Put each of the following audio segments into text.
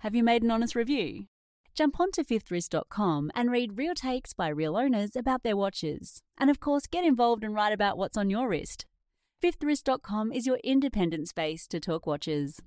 Have you made an honest review? Jump onto fifthwrist.com and read real takes by real owners about their watches. And of course, get involved and write about what's on your wrist. Fifthwrist.com is your independent space to talk watches.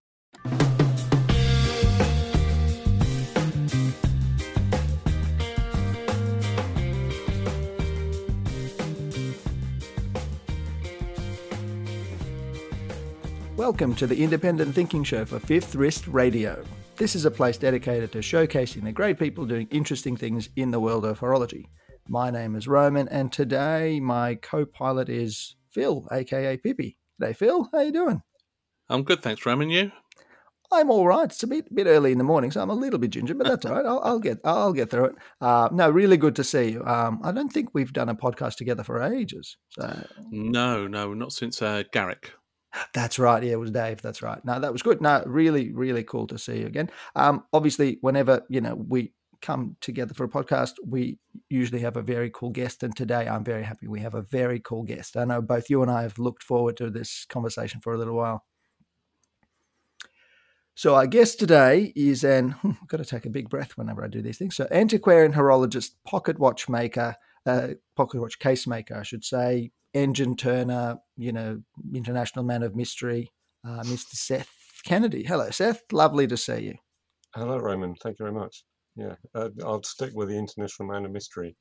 Welcome to the Independent Thinking Show for Fifth Wrist Radio. This is a place dedicated to showcasing the great people doing interesting things in the world of horology. My name is Roman, and today my co-pilot is Phil, aka Pippi. G'day, Phil. How you doing? I'm good, thanks, Roman. You? I'm all right. It's a bit bit early in the morning, so I'm a little bit ginger, but that's all right. I'll, I'll get I'll get through it. Uh, no, really good to see you. Um, I don't think we've done a podcast together for ages. So No, no, not since uh, Garrick. That's right. Yeah, it was Dave. That's right. No, that was good. No, really, really cool to see you again. Um, obviously, whenever you know we come together for a podcast, we usually have a very cool guest, and today I'm very happy we have a very cool guest. I know both you and I have looked forward to this conversation for a little while. So our guest today is an I've got to take a big breath whenever I do these things. So antiquarian horologist, pocket watch maker, uh, pocket watch case maker, I should say, engine turner, you know, international man of mystery, uh, Mr. Seth Kennedy. Hello, Seth. Lovely to see you. Hello, Roman. Thank you very much. Yeah, uh, I'll stick with the international man of mystery.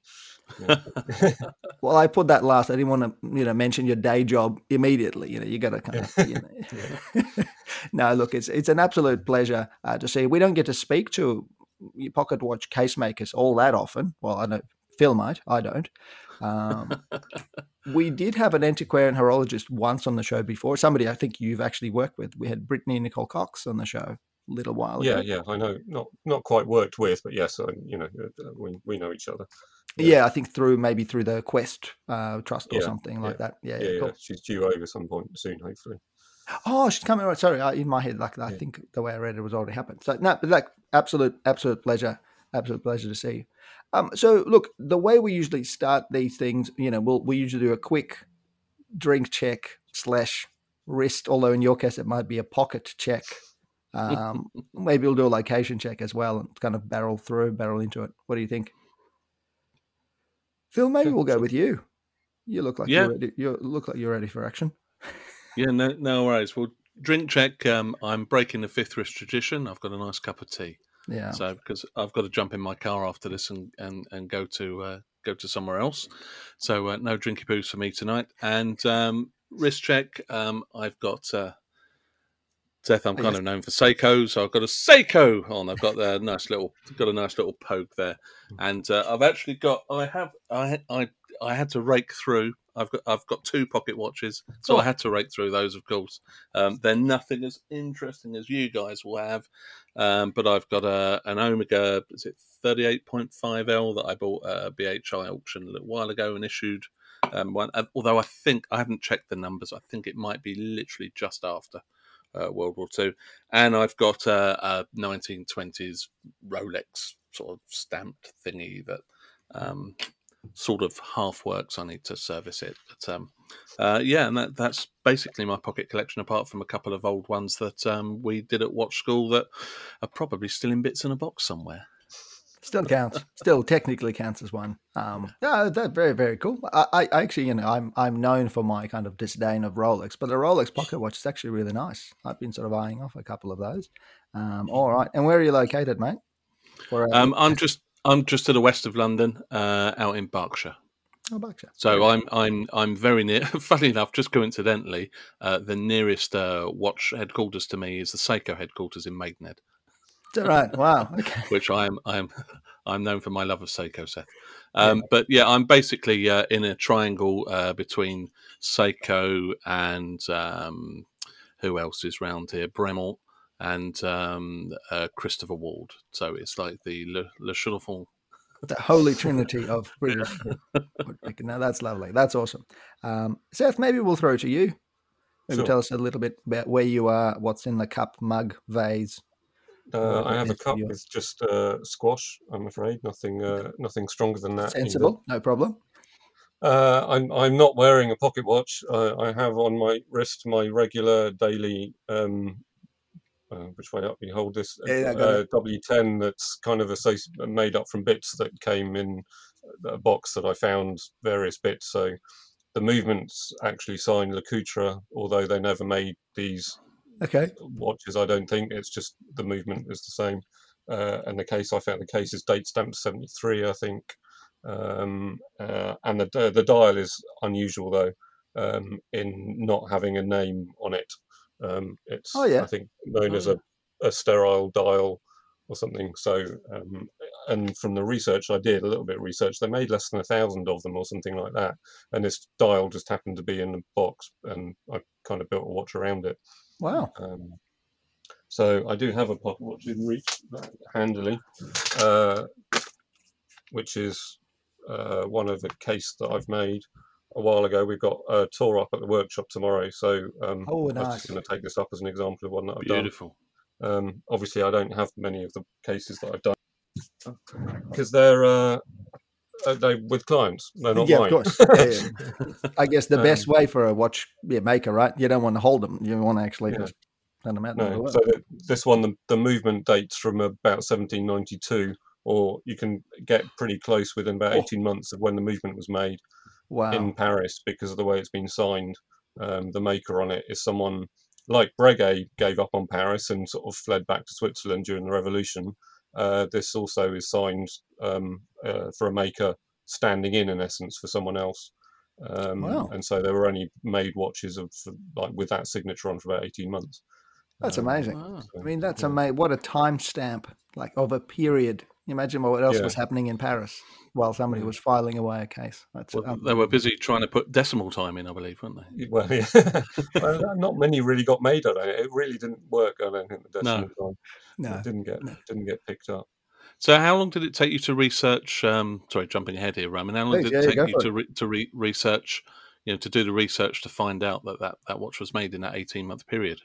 Yeah. Well, I put that last. I didn't want to, you know, mention your day job immediately. You know, you got to kind of, you know. no, look, it's it's an absolute pleasure uh, to see. We don't get to speak to your pocket watch case makers all that often. Well, I know Phil might. I don't. Um, we did have an antiquarian horologist once on the show before. Somebody I think you've actually worked with. We had Brittany Nicole Cox on the show a little while yeah, ago. yeah, I know. Not not quite worked with, but yes, I, you know, uh, we we know each other. Yeah, I think through maybe through the QEST uh, Trust or Yeah, something like that. Yeah, Yeah, yeah, yeah. cool. She's due over some point soon, hopefully. Oh, she's coming. Right, sorry, uh, in my head, like I Yeah. think the way I read it was already happened. So no, but like absolute, absolute pleasure, absolute pleasure to see you. Um, so look, the way we usually start these things, you know, we'll we usually do a quick drink check slash wrist. Although in your case, it might be a pocket check. Um, maybe we'll do a location check as well and kind of barrel through, barrel into it. What do you think, Phil? Maybe we'll go with you. You look like Yeah. you're ready. You look like you're ready for action. Yeah, no, no worries. Well, drink check. Um, I'm breaking the fifth wrist tradition. I've got a nice cup of tea. Yeah. So because I've got to jump in my car after this and and, and go to uh, go to somewhere else. So uh, no drinky poos for me tonight. And um, wrist check. Um, I've got. Uh, Seth, I'm kind of known for Seiko, so I've got a Seiko on. I've got a nice little, got a nice little poke there, and uh, I've actually got. I have. I I I had to rake through. I've got. I've got two pocket watches, so Oh. I had to rake through those. Of course, um, they're nothing as interesting as you guys will have, um, but I've got a an Omega. Is it 38.5L that I bought at a BHI auction a little while ago and issued. Um, one, although I think I haven't checked the numbers, I think it might be literally just after uh, World War Two, and I've got a, a 1920s Rolex sort of stamped thingy that um, sort of half works. I need to service it, but um, uh, yeah, and that, that's basically my pocket collection. Apart from a couple of old ones that um, we did at Watch School that are probably still in bits in a box somewhere. Still counts. Still technically counts as one. Um, yeah, that's very very cool. I, I actually, you know, I'm I'm known for my kind of disdain of Rolex, but the Rolex pocket watch is actually really nice. I've been sort of eyeing off a couple of those. Um, all right, and where are you located, mate? For, uh, Um, I'm just I'm just to the west of London, uh, out in Berkshire. oh, Berkshire. So I'm I'm I'm very near. Funny enough, just coincidentally, uh, the nearest uh, watch headquarters to me is the Seiko headquarters in Maidenhead, right? Wow. Okay. which I'm I'm I'm known for my love of Seiko, Seth. Um, But yeah, I'm basically uh, in a triangle uh, between Seiko and um, who else is round here? Bremont and um, uh, Christopher Ward. So it's like the Le, Le Chenfant The holy trinity of British. Now that's lovely. That's awesome. Um, Seth, maybe we'll throw to you. Maybe Sure. tell us a little bit about where you are, what's in the cup, mug, vase. Uh, I have a cup your- with just uh, squash. I'm afraid nothing, uh, nothing stronger than that. either. Sensible, no problem. Uh, I'm I'm not wearing a pocket watch. Uh, I have on my wrist my regular daily um, uh, which way up you hold this Yeah, uh, W10 that's kind of associ- made up from bits that came in a box that I found various bits. So the movements actually signed LeCoultre, although they never made these Okay. watches. I don't think it's just the movement is the same. Uh, and the case I found the case is date stamped 73, I think. Um, uh, and the the dial is unusual though, um, in not having a name on it. Um, it's Oh, yeah. I think known Oh, as a, a sterile dial or something. So um, and from the research I did, a little bit of research, they made less than a thousand of them or something like that. And this dial just happened to be in the box, and I kind of built a watch around it. Wow. Um, so I do have a pocket watch in reach handily, uh, which is uh, one of the case that I've made a while ago. We've got a tour up at the workshop tomorrow, so um, Oh, I'm just going to take this up as an example of one that I've done. Beautiful. Um, obviously, I don't have many of the cases that I've done because they're uh, uh, they with clients. They're not yeah, mine. of course. Yeah, yeah. I guess the best Um, way for a watch yeah, maker, right? You don't want to hold them. You want to actually Yeah. just send them out. and have a No, look. so the, this one, the, the movement dates from about 1792, or you can get pretty close within about Oh. 18 months of when the movement was made wow. in Paris because of the way it's been signed. Um, the maker on it is someone like Breguet gave up on Paris and sort of fled back to Switzerland during the Revolution. Uh, this also is signed um, uh, for a maker standing in, in essence, for someone else. Um, Wow. And so there were only made watches of like with that signature on for about 18 months. That's Um, amazing. Ah. I mean, that's yeah. amazing. What a timestamp, like of a period. Imagine what else Yeah. was happening in Paris while somebody was filing away a case. Well, um, they were busy trying to put decimal time in, I believe, weren't they? Well, yeah. well, not many really got made. I don't. It really didn't work. I don't think the No. decimal time. no. It didn't get no. didn't get picked up. So, how long did it take you to research? Um, sorry, jumping ahead here, Roman. How long Please, did it yeah, take go you to re- to re- research? You know, to do the research to find out that that, that watch was made in that eighteen month period.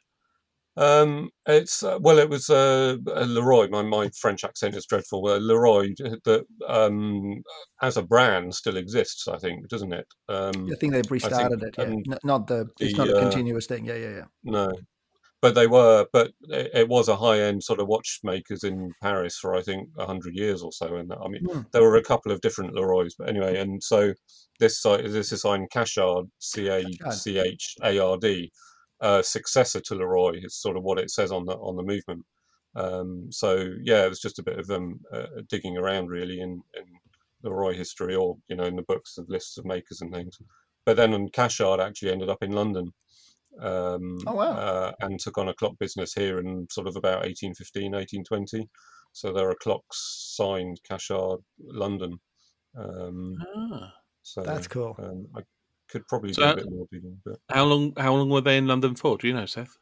Um, it's uh, well, it was uh, uh, Leroy. My my French accent is dreadful. Uh, Leroy that um, as a brand still exists. I think, doesn't it? Um, I think they've restarted it. Yeah, um, not the. It's the, not a uh, continuous thing. Yeah, yeah, yeah. No, but they were. But it, it was a high end sort of watchmakers in Paris for I think a hundred years or so. And I mean, Hmm. there were a couple of different Leroy's, but anyway. And so this site this is signed Cachard, C A C H A R D, uh, successor to Leroy. Is sort of what it says on the on the movement. Um, so yeah, it was just a bit of um, uh, digging around really in, in Leroy history, or you know, in the books of lists of makers and things. But then on Cachard actually ended up in London um, Oh, wow. uh, and took on a clock business here in sort of about 1815, 1820. So there are clocks signed Cachard, London. Um, Ah. so That's cool. um, I could probably So do a how- bit more digging, but How long? How long were they in London for? Do you know, Seth?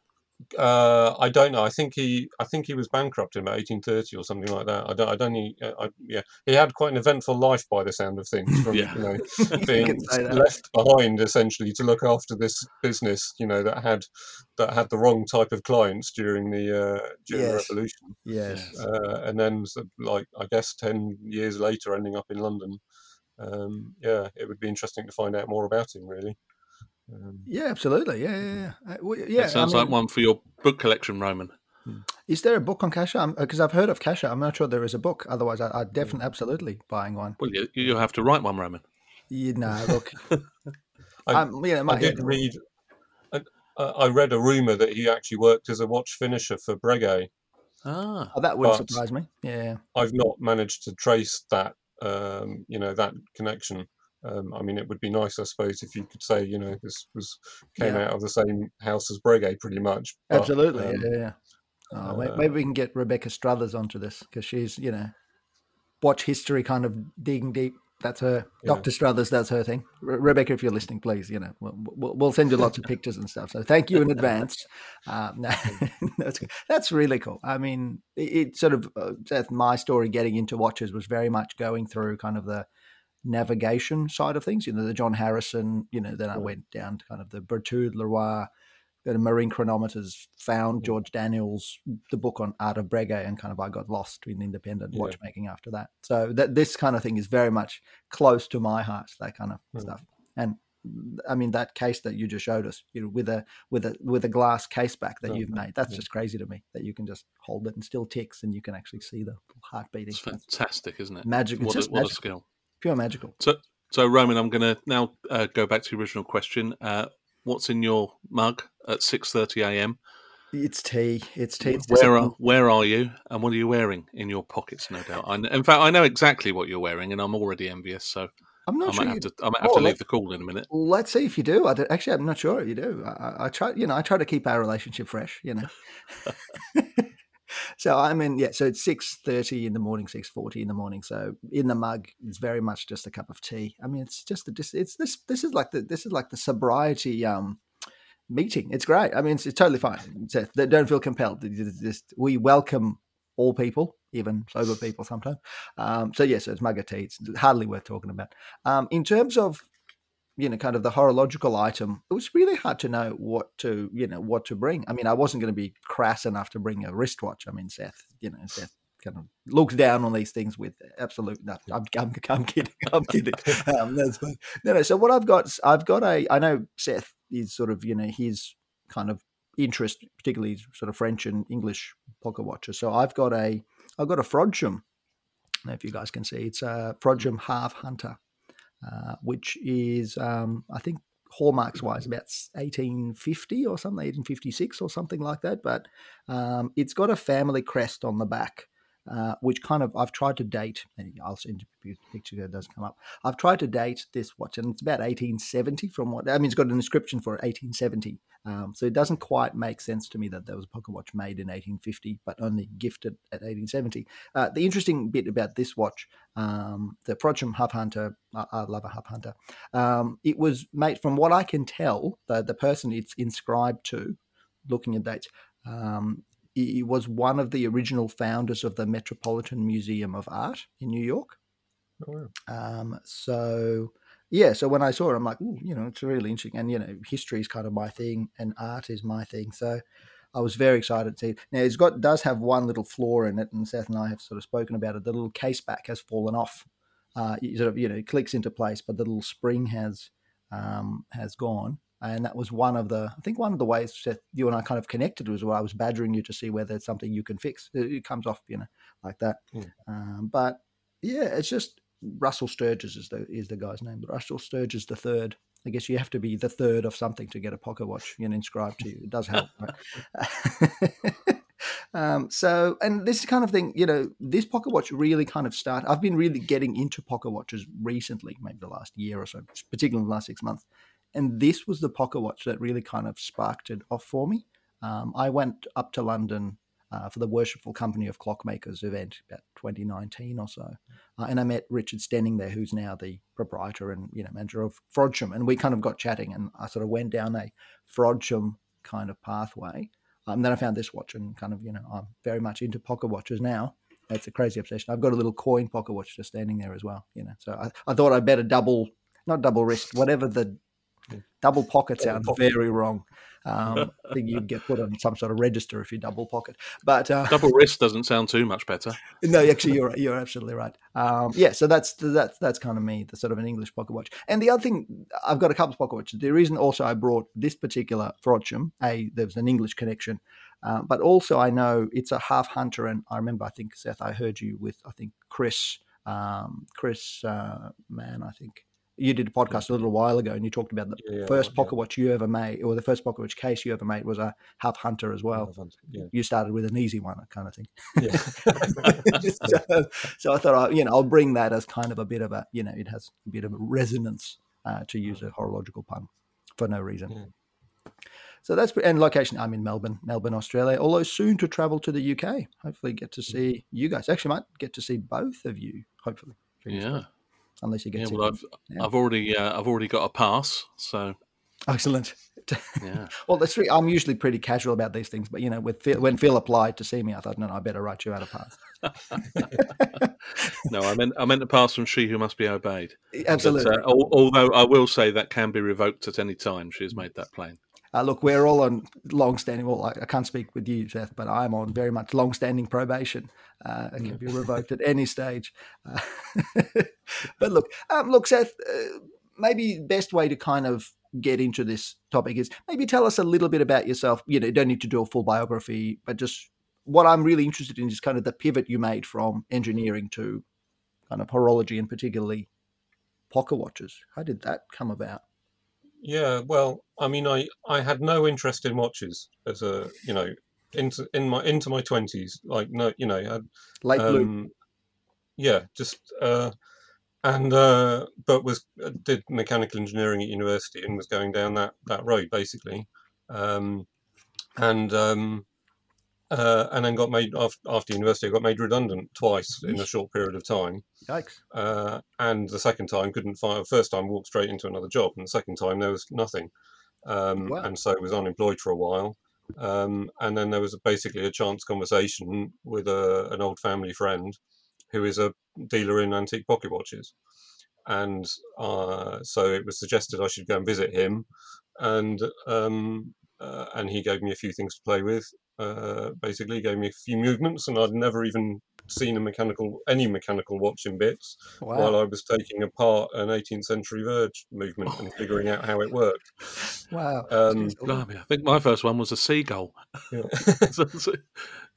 uh, I don't know. I think he, I think he was bankrupt in about 1830 or something like that. I don't, I don't. He, I, yeah, he had quite an eventful life by the sound of things. From Yeah. you know, being could say that. left behind essentially to look after this business, you know, that had that had the wrong type of clients during the uh, during Yes. the revolution, Yes. Yes. uh, and then like I guess ten years later, ending up in London. Um, yeah, it would be interesting to find out more about him, really. Um, Yeah, absolutely. Yeah, yeah, yeah. Uh, well, yeah, That sounds I like one for your book collection, Roman. Is there a book on Cachard? Because I've heard of Cachard. I'm not sure there is a book. Otherwise, I, I'd definitely, absolutely buying one. Well, you, you'll have to write one, Roman. You know, look, I- I'm, you know, my I did read. I, I read a rumor that he actually worked as a watch finisher for Breguet. Ah, Oh, that wouldn't surprise me. Yeah. I've not managed to trace that, um, you know, that connection. Um, I mean, it would be nice, I suppose, if you could say, you know, this was came Yeah. out of the same house as Breguet, pretty much. but, Absolutely. um, yeah, yeah. Oh, uh, maybe we can get Rebecca Struthers onto this because she's, you know, watch history kind of digging deep. That's her. Yeah. Dr. Struthers, that's her thing. Re- Rebecca, if you're listening, please, you know, we'll, we'll, we'll send you lots of pictures and stuff. So thank you in advance. Um, no, that's, that's really cool. I mean, it, it sort of, uh, Seth, my story getting into watches was very much going through kind of the navigation side of things, you know, the John Harrison, you know, then I went down to kind of the Berthoud Leroy, go to Marine Chronometers, found. George Daniels, the book on Art of Breguet, and kind of I got lost in independent Yeah. watchmaking after that. So that this kind of thing is very much close to my heart, that kind of Yeah. stuff. And I mean, that case that you just showed us, you know, with a with a with a glass case back that Oh, you've made, that's yeah. just crazy to me. That you can just hold it and still ticks, and you can actually see the heart beating. It's fantastic, isn't it? magic. What, a, what a magical. skill. Pure magical. So, so Roman, I'm going to now uh, go back to the original question. Uh, what's in your mug at 6:30 a.m.? It's tea. It's tea. It's Where are where are you, and what are you wearing in your pockets? No doubt. I, in fact, I know exactly what you're wearing, and I'm already envious. So I'm I not might sure. have to I might have Oh, to leave the call in a minute. let's see if you do. I actually, I'm not sure if you do. I, I, I try. You know, I try to keep our relationship fresh. You know. so I'm in. Yeah. So it's six thirty in the morning, six forty in the morning. So in the mug, it's very much just a cup of tea. I mean, it's just dis- It's this. This is like the. This is like the sobriety. Um, meeting. It's great. I mean, it's, it's totally fine. So don't feel compelled. Just- we welcome all people, even sober people sometimes. Um, so yes, it's mug of tea. It's hardly worth talking about. Um, in terms of you know, kind of the horological item, it was really hard to know what to, you know, what to bring. I mean, I wasn't going to be crass enough to bring a wristwatch. I mean, Seth, you know, Seth kind of looks down on these things with absolute. No, I'm, I'm, I'm kidding. I'm kidding. Um. No, no. So what I've got, I've got a. I know Seth is sort of, you know, his kind of interest, particularly sort of French and English pocket watches. So I've got a, I've got a Frodsham. I don't know if you guys can see. It's a Frodsham Half Hunter uh, which is um, I think hallmarks wise about 1850 or something, 1856 or something like that. But um, it's got a family crest on the back. Uh, which kind of I've tried to date, and I'll send you a picture that does come up. I've tried to date this watch, and it's about 1870 from what I mean. It's got an inscription for 1870, um, so it doesn't quite make sense to me that there was a pocket watch made in 1850, but only gifted at 1870. Uh, the interesting bit about this watch, um, the Frodsham Half Hunter, I, I love a Half Hunter. Um, it was made, from what I can tell, the the person it's inscribed to, looking at dates, um, he was one of the original founders of the Metropolitan Museum of Art in New York. Oh, wow. Um, so yeah, so when I saw it, I'm like, Ooh, you know, it's really interesting. And you know, history is kind of my thing, and art is my thing. So I was very excited to see. It. Now it's got does have one little flaw in it, and Seth and I have sort of spoken about it. The little case back has fallen off. Uh, sort of you know it clicks into place, but the little spring has um, has gone. And that was one of the, I think one of the ways Seth, you and I kind of connected was where I was badgering you to see whether it's something you can fix. It, it comes off, you know, like that. Hmm. Um, but yeah, it's just Russell Sturgis is the is the guy's name. Russell Sturgis the third. I guess you have to be the third of something to get a pocket watch you know, inscribed to you. It does help, right? um, so, and this kind of thing, you know, this pocket watch really kind of started. I've been really getting into pocket watches recently, maybe the last year or so, particularly in the last six months. And this was the pocket watch that really kind of sparked it off for me. Um, I went up to London uh, for the Worshipful Company of Clockmakers event about 2019 or so, uh, and I met Richard Stenning there, who's now the proprietor and you know manager of Frodsham, and we kind of got chatting, and I sort of went down a Frodsham kind of pathway. Um, then I found this watch, and kind of you know I'm very much into pocket watches now. It's a crazy obsession. I've got a little coin pocket watch just standing there as well, you know. So I, I thought I'd better double, not double wrist, whatever the double pocket sounds very wrong. Um, I think you'd get put on some sort of register if you double pocket. But uh, Double wrist doesn't sound too much better. no, actually, you're you're absolutely right. Um, yeah, so that's that's that's kind of me, the sort of an English pocket watch. And the other thing, I've got a couple of pocket watches. The reason also I brought this particular Frodsham, a there's an English connection, uh, but also I know it's a half hunter, and I remember I think Seth, I heard you with I think Chris, um, Chris uh, man, I think you did a podcast a little while ago, and you talked about the Yeah, yeah, first yeah. pocket watch you ever made, or the first pocket watch case you ever made was a half hunter as well. Yeah. You started with an easy one, kind of thing yeah. so, so I thought, I, you know, I'll bring that as kind of a bit of a, you know, it has a bit of a resonance uh, to use a horological pun for no reason. Yeah. So that's and location. I'm in Melbourne, Melbourne, Australia. Although soon to travel to the UK. Hopefully, get to see you guys. Actually, might get to see both of you. Hopefully, Yeah, crossed. Unless you get yeah. to Well, I've Yeah. I've already uh, I've already got a pass, so excellent. yeah. well, that's true. I'm usually pretty casual about these things, but you know, with Phil, when Phil applied to see me, I thought, no, no, I better write you out a pass. no, I meant I meant the pass from she who must be obeyed. But, Absolutely. uh, al- although I will say that can be revoked at any time. She has made that plain. Uh, look, we're all on long-standing. Well, I, I can't speak with you, Seth, but I'm on very much long-standing probation. Uh, it can be revoked at any stage. Uh, but look, um, look, Seth. Uh, maybe the best way to kind of get into this topic is maybe tell us a little bit about yourself. You know, you don't need to do a full biography, but just what I'm really interested in is kind of the pivot you made from engineering to kind of horology and particularly pocket watches. How did that come about? Yeah, well, I mean, I, I had no interest in watches as a you know into in my into my twenties, like no, you know, I, late blue. Um, yeah, just uh, and uh, but was uh, did mechanical engineering at university and was going down that that road basically, um, and um, uh, and then got made after, after university. I got made redundant twice in a short period of time. Yikes! Uh, and the second time couldn't find. First time walked straight into another job, and the second time there was nothing, um, wow. and so was unemployed for a while. Um, and then there was basically a chance conversation with a, an old family friend who is a dealer in antique pocket watches. And uh, so it was suggested I should go and visit him, and um, uh, and he gave me a few things to play with. Uh, basically, gave me a few movements, and I'd never even seen a mechanical any mechanical watch in bits wow. while I was taking apart an 18th century verge movement and figuring out how it worked. Wow! Um, I think my first one was a seagull. Yeah.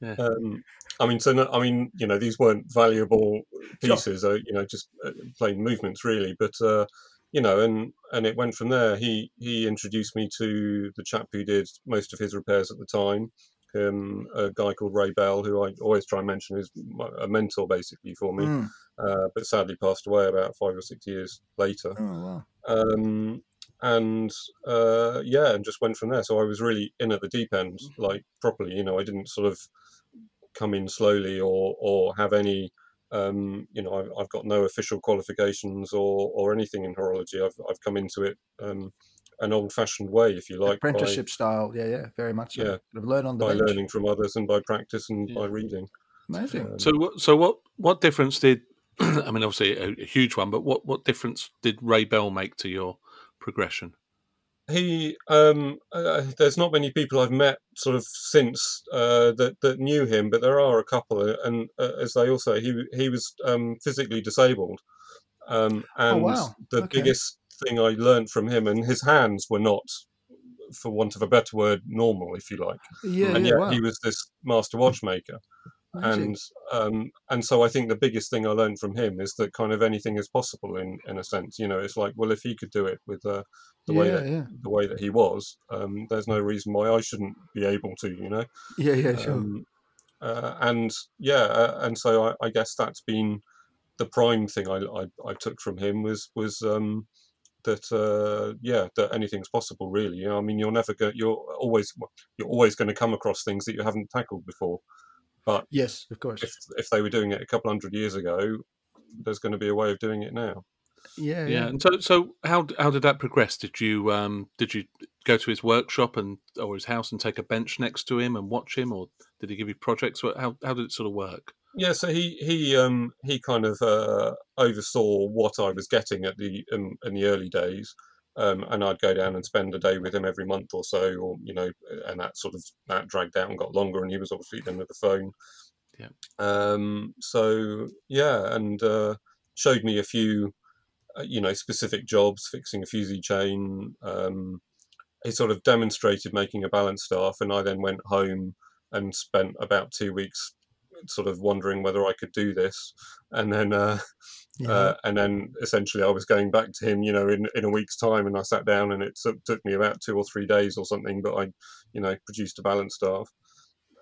yeah. Um, I mean, so no, I mean, you know, these weren't valuable pieces, sure. you know, just uh, plain movements, really. But uh, you know, and and it went from there. He he introduced me to the chap who did most of his repairs at the time, um, a guy called Ray Bell, who I always try and mention is a mentor basically for me, mm. uh, but sadly passed away about five or six years later. Oh, wow. um, and uh, yeah, and just went from there. So I was really in at the deep end, like properly. You know, I didn't sort of come in slowly or or have any. Um, you know, I've, I've, got no official qualifications or or anything in horology. I've I've come into it um, an old-fashioned way, if you like, apprenticeship by, style. Yeah, yeah, very much. So. Yeah, learn on the by bench. learning from others and by practice and yeah. by reading. Amazing. Um, so, so what what difference did? I mean, obviously a, a, huge one, but what what difference did Ray Bell make to your progression? He, um, uh, there's not many people I've met sort of since uh, that that knew him, but there are a couple, uh, and uh, as they all say, he he was um, physically disabled, um, oh, and oh, wow. the okay. biggest thing I learned from him, and his hands were not, for want of a better word, normal, if you like. Yeah, and yet wow. he was this master watchmaker. And um, and so I think the biggest thing I learned from him is that kind of anything is possible in, in a sense. You know, it's like well, if he could do it with uh, the yeah, way that yeah. the way that he was, um, there's no reason why I shouldn't be able to. You know. Yeah, yeah, sure. Um, uh, and yeah, uh, and so I, I, guess that's been the prime thing I, I, I took from him was was um, that uh, yeah that anything's possible really you know i mean you're never going you're always you're always going to come across things that you haven't tackled before but yes of course. if, if they were doing it a couple hundred years ago there's going to be a way of doing it now. Yeah, yeah yeah. and so so how how did that progress? Did you um did you go to his workshop and or his house and take a bench next to him and watch him or did he give you projects? How how did it sort of work yeah, so he he um, he kind of uh, oversaw what I was getting at the in, in the early days, um, and I'd go down and spend a day with him every month or so, or you know, and that sort of that dragged out and got longer, and he was obviously then with the phone. Yeah. Um, so yeah, and uh, showed me a few, uh, you know, specific jobs, fixing a fusee chain. Um, he sort of demonstrated making a balance staff, and I then went home and spent about two weeks sort of wondering whether I could do this, and then uh, yeah. uh, and then essentially I was going back to him, you know, in, in a week's time, and I sat down, and it took, took me about two or three days or something, but I, you know, produced a balance staff.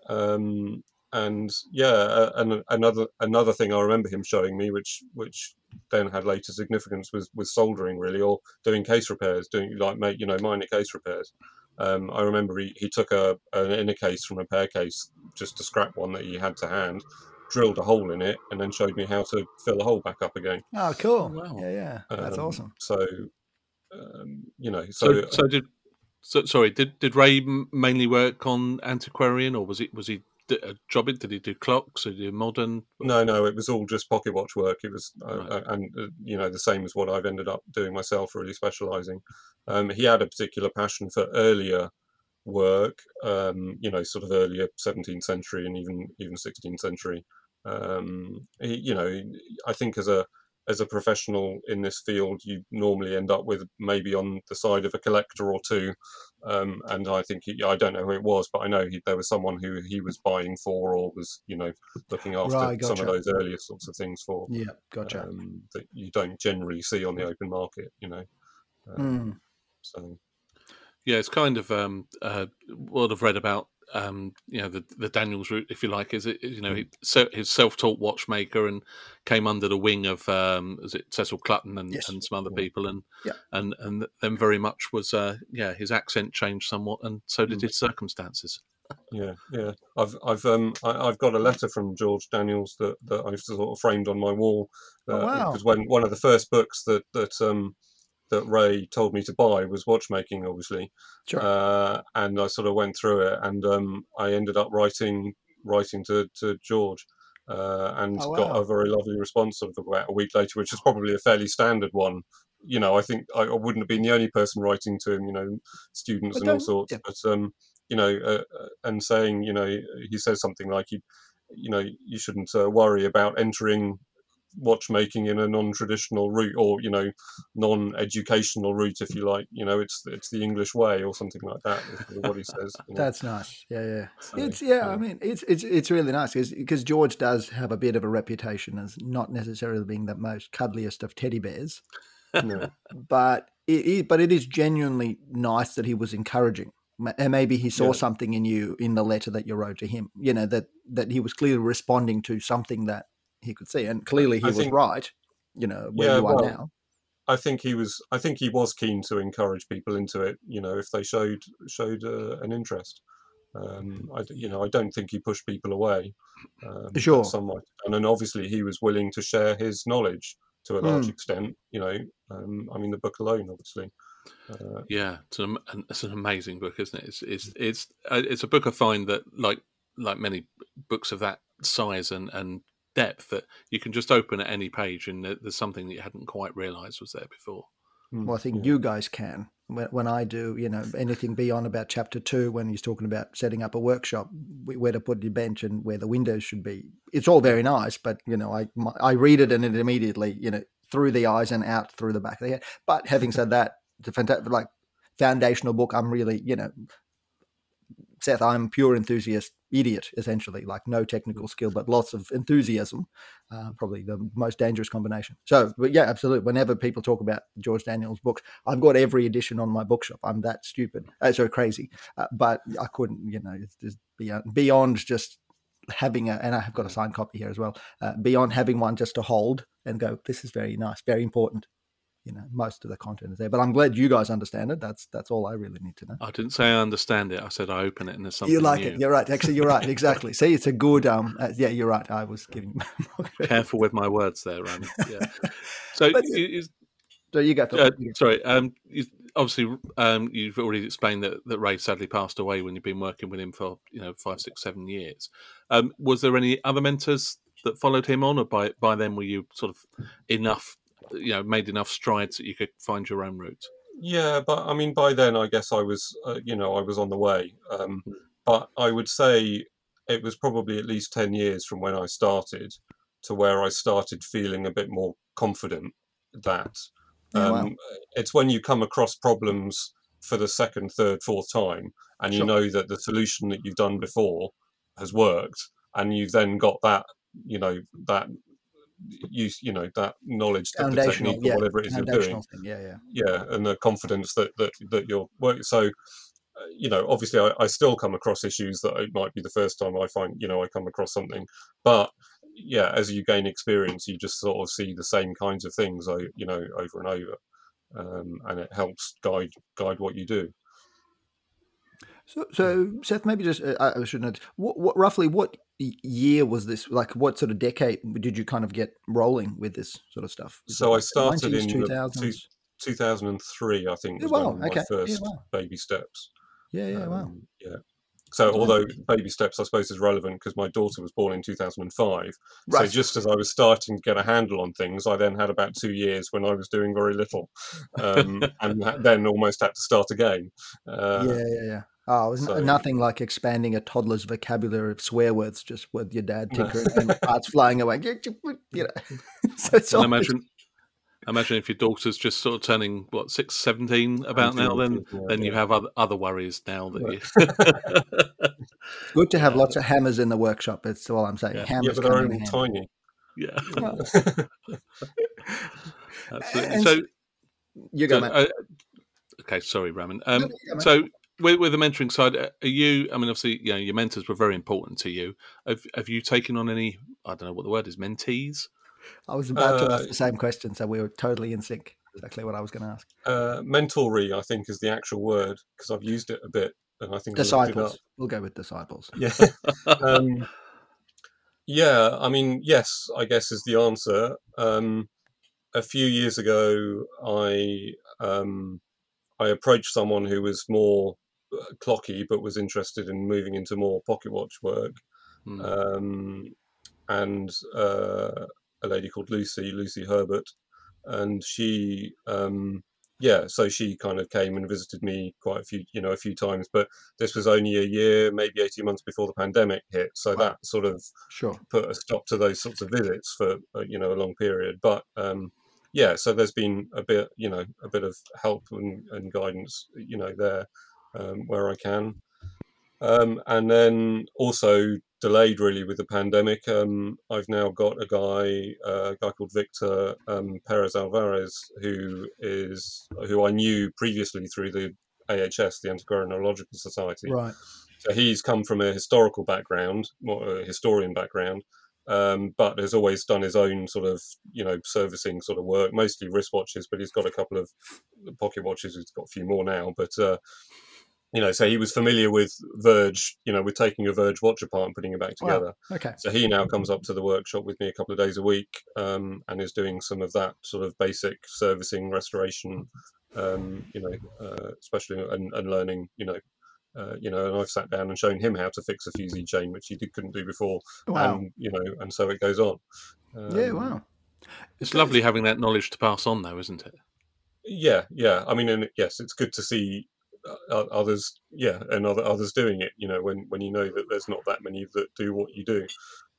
Um, and yeah, uh, and another another thing I remember him showing me, which which then had later significance, was was soldering really, or doing case repairs, doing like make you know minor case repairs. Um, I remember he, he took a an inner case from a pair case, just a scrap one that he had to hand, drilled a hole in it, and then showed me how to fill the hole back up again. Oh, cool! Wow. Yeah, yeah, that's um, awesome. So, um, you know, so so, so did so sorry did did Ray mainly work on antiquarian, or was it was he a job it? Did he do clocks? Did he do modern? No, no, it was all just pocket watch work. It was, uh, right. uh, and uh, you know, the same as what I've ended up doing myself, really specialising. Um, he had a particular passion for earlier work, um, you know, sort of earlier 17th century and even even 16th century. Um, he, you know, I think as a as a professional in this field, you normally end up with maybe on the side of a collector or two. Um, and I think he, I don't know who it was, but I know he, there was someone who he was buying for or was, you know, looking after Right, some of those earlier sorts of things for Yeah, gotcha. um, that you don't generally see on the open market. You know, um, Mm. so Yeah, it's kind of um, uh, what I've read about. Um, you know, the the Daniels route, if you like, is it? You know, he, so his self-taught watchmaker and came under the wing of um, is it Cecil Clutton and, Yes. and some other people, and Yeah. and and then very much was uh, yeah, his accent changed somewhat, and so did Mm. his circumstances. Yeah, yeah. I've I've um I, I've got a letter from George Daniels that, that I've sort of framed on my wall. Oh, wow. Because when one of the first books that that um that Ray told me to buy was watchmaking, obviously, Sure. uh, and I sort of went through it, and um I ended up writing writing to to George. Uh, and Oh, got a very lovely response sort of about a week later, which is probably a fairly standard one. You know, I think I, I wouldn't have been the only person writing to him. You know, students But and all sorts. yeah. But um, you know, uh, uh, and saying, you know, he says something like, you, you know, you shouldn't uh, worry about entering watchmaking in a non-traditional route or you know non-educational route if you like you know it's it's the english way or something like that what he says you know. That's nice. Yeah, yeah. So, It's yeah. yeah. I mean, it's it's it's really nice because George does have a bit of a reputation as not necessarily being the most cuddliest of teddy bears, no. but it is, but it is genuinely nice that he was encouraging. And maybe he saw Yeah. something in you in the letter that you wrote to him. You know that that he was clearly responding to something that he could see, and clearly he I was think- right. You know where Yeah, you are well, now. I think he was. I think he was keen to encourage people into it. You know, if they showed showed uh, an interest. Um, I, d- you know, I don't think he pushed people away. Um, but Sure. Some might, and then obviously he was willing to share his knowledge to a large Mm. extent. You know, um, I mean, the book alone, obviously. Uh, Yeah, it's an, it's an amazing book, isn't it? It's it's it's uh, it's a book I find that like like many books of that size and and depth that you can just open at any page and there's something that you hadn't quite realised was there before. mm, Well, I think yeah. you guys can. When, when I do, you know, anything beyond about chapter two, when he's talking about setting up a workshop, where to put your bench and where the windows should be, it's all very nice. But you know, I my, I read it and it immediately, you know, through the eyes and out through the back of the head. But having said that, it's a fantastic, like foundational book. I'm really, you know, Seth, I'm pure enthusiast idiot, essentially, like no technical skill, but lots of enthusiasm. Uh, probably the most dangerous combination. So, but yeah, absolutely. Whenever people talk about George Daniels' books, I've got every edition on my bookshelf. I'm that stupid, uh, so crazy. Uh, but I couldn't, you know, it's just beyond, beyond just having a, and I have got a signed copy here as well, uh, beyond having one just to hold and go, this is very nice, very important. You know, most of the content is there, but I'm glad you guys understand it. That's that's all I really need to know. I didn't say I understand it. I said I open it and there's something You like new. it. You're right. Actually, you're right. Exactly. See, it's a good. Um. Uh, yeah, you're right. I was giving. Careful with my words there, Rami. Yeah. So, But- you- you- So you got uh, the. sorry. Um, you, obviously, um, you've already explained that, that Ray sadly passed away when you've been working with him for you know five, six, seven years. Um, was there any other mentors that followed him on, or by by then were you sort of enough, you know, made enough strides that you could find your own route? Yeah, but I mean, by then I guess I was, uh, you know, I was on the way. Um, but I would say it was probably at least 10 years from when I started to where I started feeling a bit more confident that Yeah, um, wow. it's when you come across problems for the second, third, fourth time and you know that the solution that you've done before has worked and you've then got that, you know, that use, you know, that knowledge, that the technique yeah, or whatever it is you're doing thing. Yeah, yeah. yeah and the confidence that that, that you're working so uh, you know obviously I, I still come across issues that it might be the first time i find you know i come across something but yeah as you gain experience you just sort of see the same kinds of things you know over and over um, and it helps guide guide what you do So, so Seth, maybe just uh, I I should know what, what roughly what year was this? Like, what sort of decade did you kind of get rolling with this sort of stuff? Was So I started in the 2000s? 2003 i think Yeah, was wow, one of my okay, yeah, first wow. baby steps Yeah, yeah, wow. Um, yeah. So, although baby steps, I suppose, is relevant because my daughter was born in 2005. Right. So, just as I was starting to get a handle on things, I then had about two years when I was doing very little, um, and then almost had to start again. Uh, yeah, yeah, yeah. Oh, it was so- nothing like expanding a toddler's vocabulary of swear words just with your dad No. tinkering and parts flying away. You know, so it's And I always- imagine imagine if your daughter's just sort of turning what six, 17 about now, then yeah, then you have other other worries now that you. Good to have lots of hammers in the workshop. That's all I'm saying. Yeah. Hammers Yeah, but they're only tiny. yeah, absolutely. And So, you go, so, mate. uh, okay, sorry, Raman. Um, no, you go, mate. so with, with the mentoring side, uh, are you? I mean, obviously, you know, your mentors were very important to you. Have Have you taken on any? I don't know what the word is. Mentees. I was about to uh, ask the same question, so we were totally in sync. Exactly what I was going to ask. Uh, mentory, I think, is the actual word because I've used it a bit, and I think I looked it up. Disciples. We'll go with disciples. Yeah. um, yeah, I mean, yes, I guess is the answer. Um, a few years ago, I um, I approached someone who was more uh, clocky, but was interested in moving into more pocket watch work, Hmm. um, and uh, a lady called Lucy, Lucy Herbert, and she, um, yeah, so she kind of came and visited me quite a few, you know, a few times. But this was only a year, maybe eighteen months before the pandemic hit, so Wow. that sort of Sure. put a stop to those sorts of visits for uh, you know a long period. But um, yeah, so there's been a bit, you know, a bit of help and, and guidance, you know, there um, where I can. Um, and then also delayed really with the pandemic. Um, I've now got a guy, uh, a guy called Victor um, Perez Alvarez, who is who I knew previously through the AHS, the Antiquarian Society. Right. So he's come from a historical background, more a historian background, um, but has always done his own sort of, you know, servicing sort of work, mostly wristwatches, but he's got a couple of pocket watches. He's got a few more now, but, uh, you know, so he was familiar with Verge, you know, with taking a Verge watch apart and putting it back Wow. together. Okay. So he now comes up to the workshop with me a couple of days a week um, and is doing some of that sort of basic servicing, restoration, um, you know, uh, especially and, and learning, you know, uh, you know, and I've sat down and shown him how to fix a fusee chain, which he did, couldn't do before, Wow. and you know, and so it goes on. yeah. Um, Wow. It's So lovely having that knowledge to pass on, though, isn't it? Yeah, yeah. I mean, and yes, it's good to see o- others, yeah, and other others doing it. You know, when when you know that there's not that many that do what you do.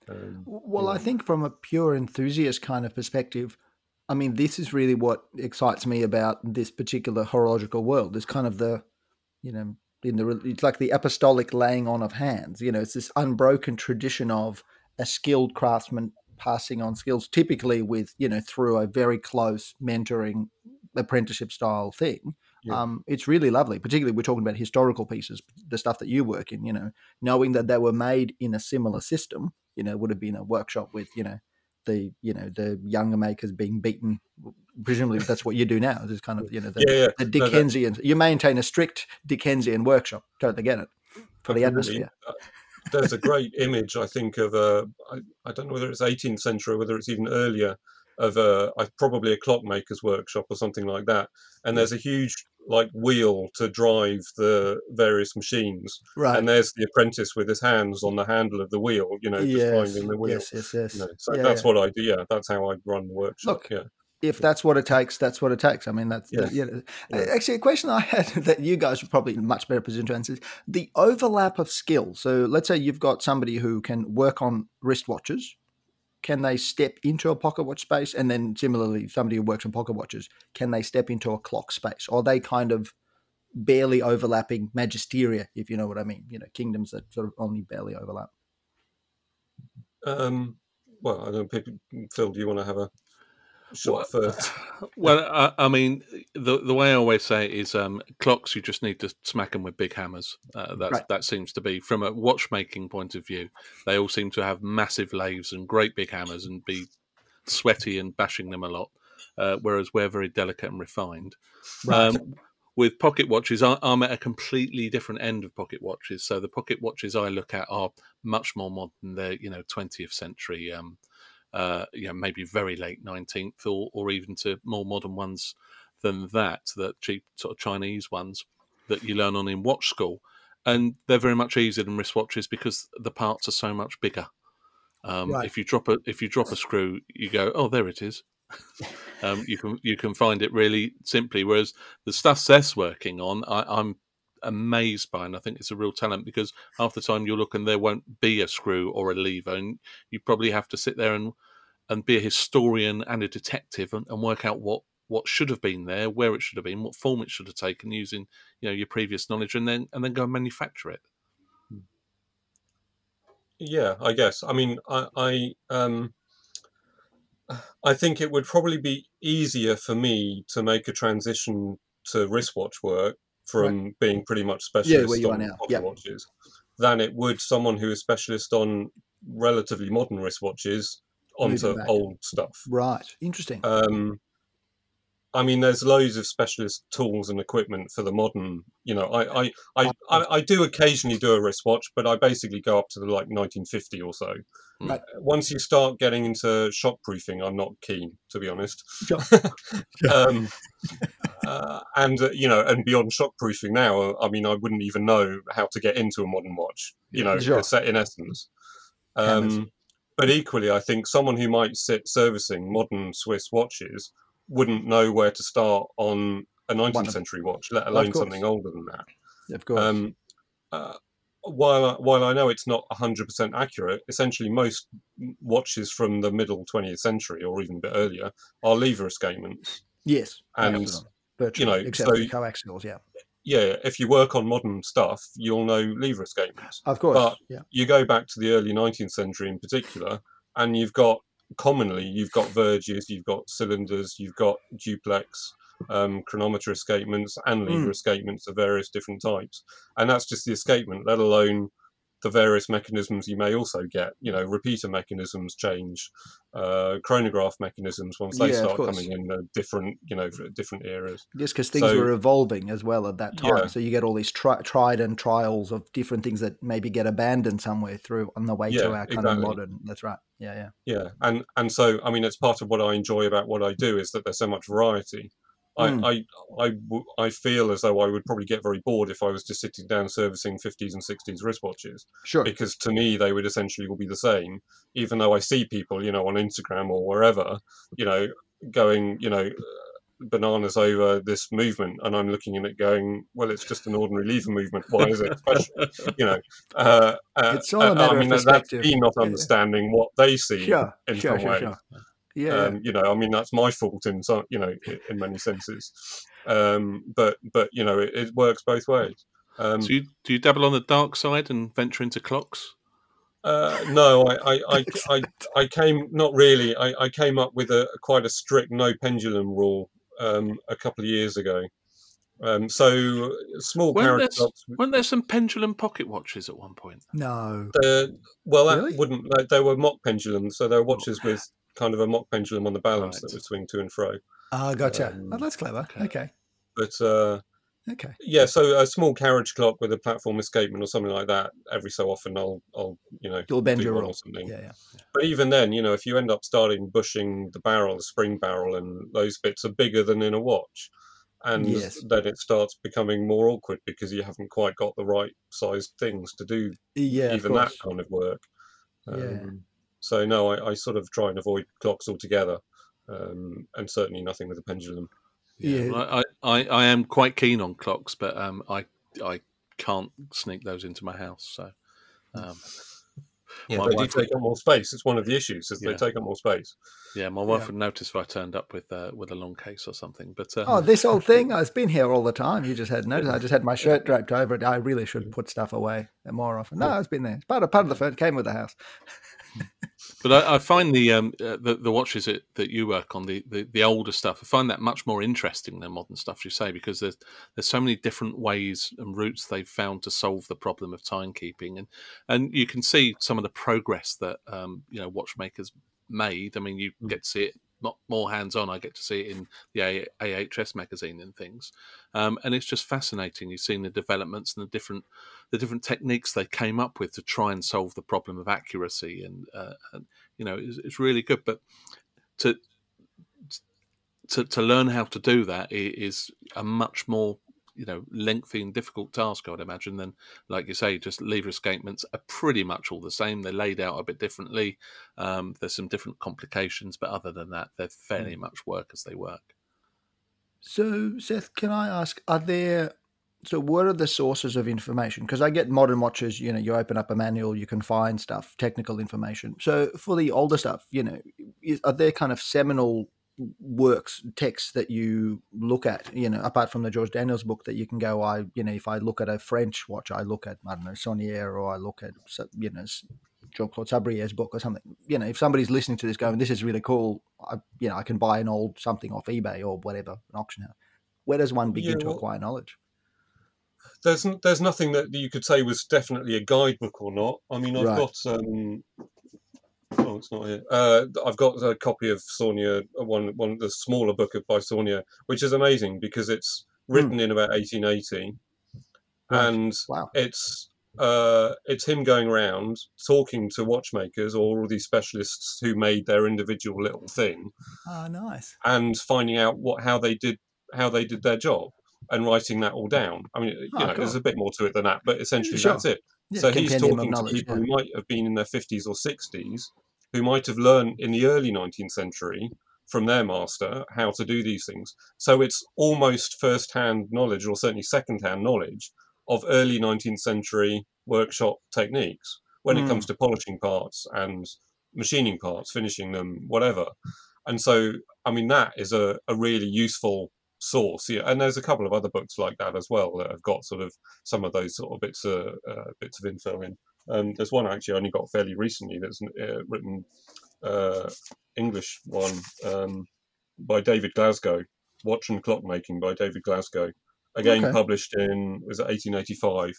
Um, Well, you I think from a pure enthusiast kind of perspective, I mean, this is really what excites me about this particular horological world. Is kind of the, you know, in the it's like the apostolic laying on of hands. You know, it's this unbroken tradition of a skilled craftsman passing on skills, typically with you know through a very close mentoring apprenticeship style thing. Yeah. Um, it's really lovely, particularly we're talking about historical pieces, the stuff that you work in. You know, knowing that they were made in a similar system. You know, would have been a workshop with you know the you know the younger makers being beaten. Presumably, that's what you do now. It's kind of you know the, yeah, yeah. the No, that- Dickensian. You maintain a strict Dickensian workshop. Totally get it for the atmosphere. Uh, There's a great image, I think, of a, I, I don't know whether it's 18th century or whether it's even earlier, of a, I- probably a clockmaker's workshop or something like that. And there's a huge, like, wheel to drive the various machines. Right. And there's the apprentice with his hands on the handle of the wheel, you know, just yes. finding the wheel. Yes. Yes. Yes. You know, so Yeah, that's yeah. what I do. Yeah, that's how I run the workshop. Look, yeah. if that's what it takes, that's what it takes. I mean, that's Yeah. the, you know, Yeah. actually a question I had that you guys are probably much better position to answer is the overlap of skill. So let's say you've got somebody who can work on wristwatches. Can they step into a pocket watch space? And then similarly, somebody who works on pocket watches, can they step into a clock space? Or are they kind of barely overlapping magisteria, if you know what I mean? You know, kingdoms that sort of only barely overlap. Um, well, I don't Phil, do you want to have a shot Well, first? well, I, I mean, the the way I always say it is um, clocks. You just need to smack them with big hammers. Uh, Right. That seems to be from a watchmaking point of view. They all seem to have massive lathes and great big hammers and be sweaty and bashing them a lot. Uh, whereas we're very delicate and refined. Right. Um, with pocket watches, I, I'm at a completely different end of pocket watches. So the pocket watches I look at are much more modern. They're you know 20th century, um, uh, you know maybe very late 19th, or, or even to more modern ones than that. That cheap sort of Chinese ones that you learn on in watch school, and they're very much easier than wristwatches because the parts are so much bigger. Um, Right. If you drop a if you drop a screw, you go, oh, there it is. um, you can you can find it really simply. Whereas the stuff Seth's working on, I, I'm amazed by, and I think it's a real talent because half the time you'll look and there won't be a screw or a lever, and you probably have to sit there and and be a historian and a detective and, and work out what what should have been there, where it should have been, what form it should have taken, using you know your previous knowledge, and then and then go and manufacture it. Yeah, I guess. I mean, I, I um, I think it would probably be easier for me to make a transition to wristwatch work from being pretty much specialist where you are on now. pocket Yep. watches than it would someone who is specialist on relatively modern wristwatches onto old stuff. Right. Interesting. Um, I mean, there's loads of specialist tools and equipment for the modern. You know, I I, I, I, I do occasionally do a wristwatch, but I basically go up to the like 1950 or so. Right. Once you start getting into shockproofing, I'm not keen, to be honest. Sure. um, uh, and uh, you know, and beyond shockproofing now, uh, I mean, I wouldn't even know how to get into a modern watch. You know, Sure. set in essence. Um, but equally, I think someone who might sit servicing modern Swiss watches wouldn't know where to start on a 19th of- century watch, let alone course. something older than that. of course. Um, uh, while I, while I know it's not 100% accurate, essentially most watches from the middle 20th century or even a bit earlier are lever escapements. yes. and, most of them. Virtually, know, except so- coaxials. Yeah. Yeah, if you work on modern stuff, you'll know lever escapements. Of course. But- yeah. you go back to the early 19th century in particular, and you've got commonly you've got verges, you've got cylinders, you've got duplex, um, chronometer escapements, and lever Mm. escapements of various different types. And that's just the escapement, let alone the various mechanisms you may also get. You know, repeater mechanisms change, uh, chronograph mechanisms once they Yeah, start coming in uh, different, you know, different eras. Just because things So- were evolving as well at that time. Yeah. So you get all these tri- tried and trials of different things that maybe get abandoned somewhere through on the way to our kind of modern. That's right. Yeah, yeah. Yeah, and and so I mean, it's part of what I enjoy about what I do is that there's so much variety. Mm. I, I I I feel as though I would probably get very bored if I was just sitting down servicing 50s and 60s wristwatches Sure. because to me they would essentially all be the same. Even though I see people, you know, on Instagram or wherever, you know, going, you know, uh, bananas over this movement, and I'm looking at it going, well, it's just an ordinary lever movement. Why is it special? you know, uh, uh, It's all a uh, matter I mean, that's me not understanding what they see Sure. in Sure, some sure, ways. sure. Yeah. Um, you know, I mean, that's my fault in some, you know, in many senses. Um, but but you know, it, it works both ways. Um, So you, do you dabble on the dark side and venture into clocks? uh, no, I, I, I, I, I came not really. I, I came up with a quite a strict no pendulum rule um, a couple of years ago. Um, so small Weren't carriage there, weren't there some pendulum pocket watches at one point? no. Uh, well, that Really? wouldn't. Like, they were mock pendulums, so they were watches with kind of a mock pendulum on the balance that Right. would swing to and fro. Ah, gotcha. Um, oh, that's clever. okay. Okay. But uh, Okay. Yeah, so a small carriage clock with a platform escapement or something like that. Every so often, I'll, I'll, you know, You'll bend do your rule. or something. Yeah, yeah. But even then, you know, if you end up starting bushing the barrel, the spring barrel, and those bits are bigger than in a watch, and Yes. then it starts becoming more awkward because you haven't quite got the right sized things to do Yeah, even that kind of work. Yeah. Um, So no, I, I sort of try and avoid clocks altogether, um, and certainly nothing with a pendulum. Yeah. Well, I, I, I am quite keen on clocks, but um, I I can't sneak those into my house. So um, Yeah, My they do take up more space. It's one of the issues is Yeah. they take up more space. yeah, my wife Yeah. would notice if I turned up with uh, with a long case or something. But uh, Oh, this old thing. It's been here all the time. You just had noticed. I just had my shirt draped over it. I really should put stuff away more often. No, it's been there. It's part of part of the furniture. Came with the house. But I, I find the um uh, the, the watches that, that you work on the, the, the older stuff. I find that much more interesting than modern stuff. You say because there's there's so many different ways and routes they've found to solve the problem of timekeeping, and and you can see some of the progress that um you know watchmakers made. I mean, you Mm. get to see it not more hands on. I get to see it in the AHS magazine and things, um, and it's just fascinating. You've seen the developments and the different the different techniques they came up with to try and solve the problem of accuracy, and, uh, and you know, it's, it's really good. But to to to learn how to do that is a much more you know lengthy and difficult task, I would imagine. Than like you say, just lever escapements are pretty much all the same. They're laid out a bit differently. Um, there's some different complications, but other than that, they're fairly much work as they work. So, Seth, can I ask, are there, so what are the sources of information? Because I get modern watches, you know, you open up a manual, you can find stuff, technical information. So, for the older stuff, you know, is, are there kind of seminal works texts that you look at you know apart from the george daniels book that you can go i you know if i look at a french watch i look at i don't know saunier or i look at you know jean-claude sabrier's book or something you know if somebody's listening to this going this is really cool I, you know i can buy an old something off ebay or whatever an auction house where does one begin yeah, well, to acquire knowledge there's there's nothing that you could say was definitely a guidebook or not i mean i've right. got um Oh, it's not here. Uh, I've got a copy of Saunier, uh, one one the smaller book of by Saunier, which is amazing because it's hmm. written mm. in about 1880, right. and wow. it's uh, it's him going around talking to watchmakers or all these specialists who made their individual little thing. Oh, nice! And finding out what how they did how they did their job and writing that all down. I mean, you oh, know, cool. there's a bit more to it than that, but essentially sure. that's it. Yeah, so he's talking to people yeah. who might have been in their 50s or 60s who might have learned in the early 19th century from their master how to do these things. So it's almost first hand knowledge, or certainly second hand knowledge, of early 19th century workshop techniques when mm. it hmm. comes to polishing parts and machining parts, finishing them, whatever. And so, I mean, that is a, a really useful source. Yeah, and there's a couple of other books like that as well that have got sort of some of those sort of bits of uh, bits of info in. Um, there's one actually I only got fairly recently that's uh, written uh, English one um, by David Glasgow, Watch and Clock Making by David Glasgow. Again, okay. published in was it 1885.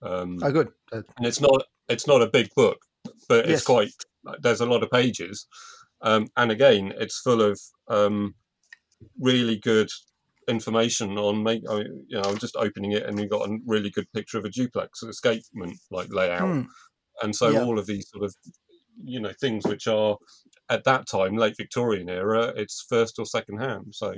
Um, oh, good. Uh, and it's not it's not a big book, but yes. it's quite. There's a lot of pages, um, and again, it's full of um, really good information on make I you know I'm just opening it and you've got a really good picture of a duplex escapement like layout hmm. and so yeah. all of these sort of you know things which are at that time late Victorian era it's first or second hand so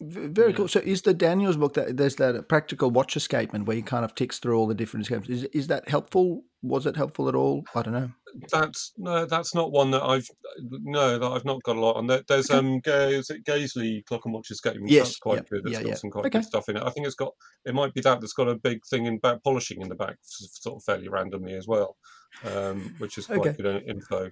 very yeah. cool. So, is the Daniels book that there's that practical watch escapement where he kind of ticks through all the different escapes? Is is that helpful? Was it helpful at all? I don't know. That's no, that's not one that I've no that I've not got a lot on. There, there's okay. um, is it Gazeley Clock and Watch Escapement? Yes, that's quite yep. good. It's yeah, got yeah. some quite okay. good stuff in it. I think it's got it might be that that's got a big thing in back polishing in the back, sort of fairly randomly as well, um, which is quite okay. good info.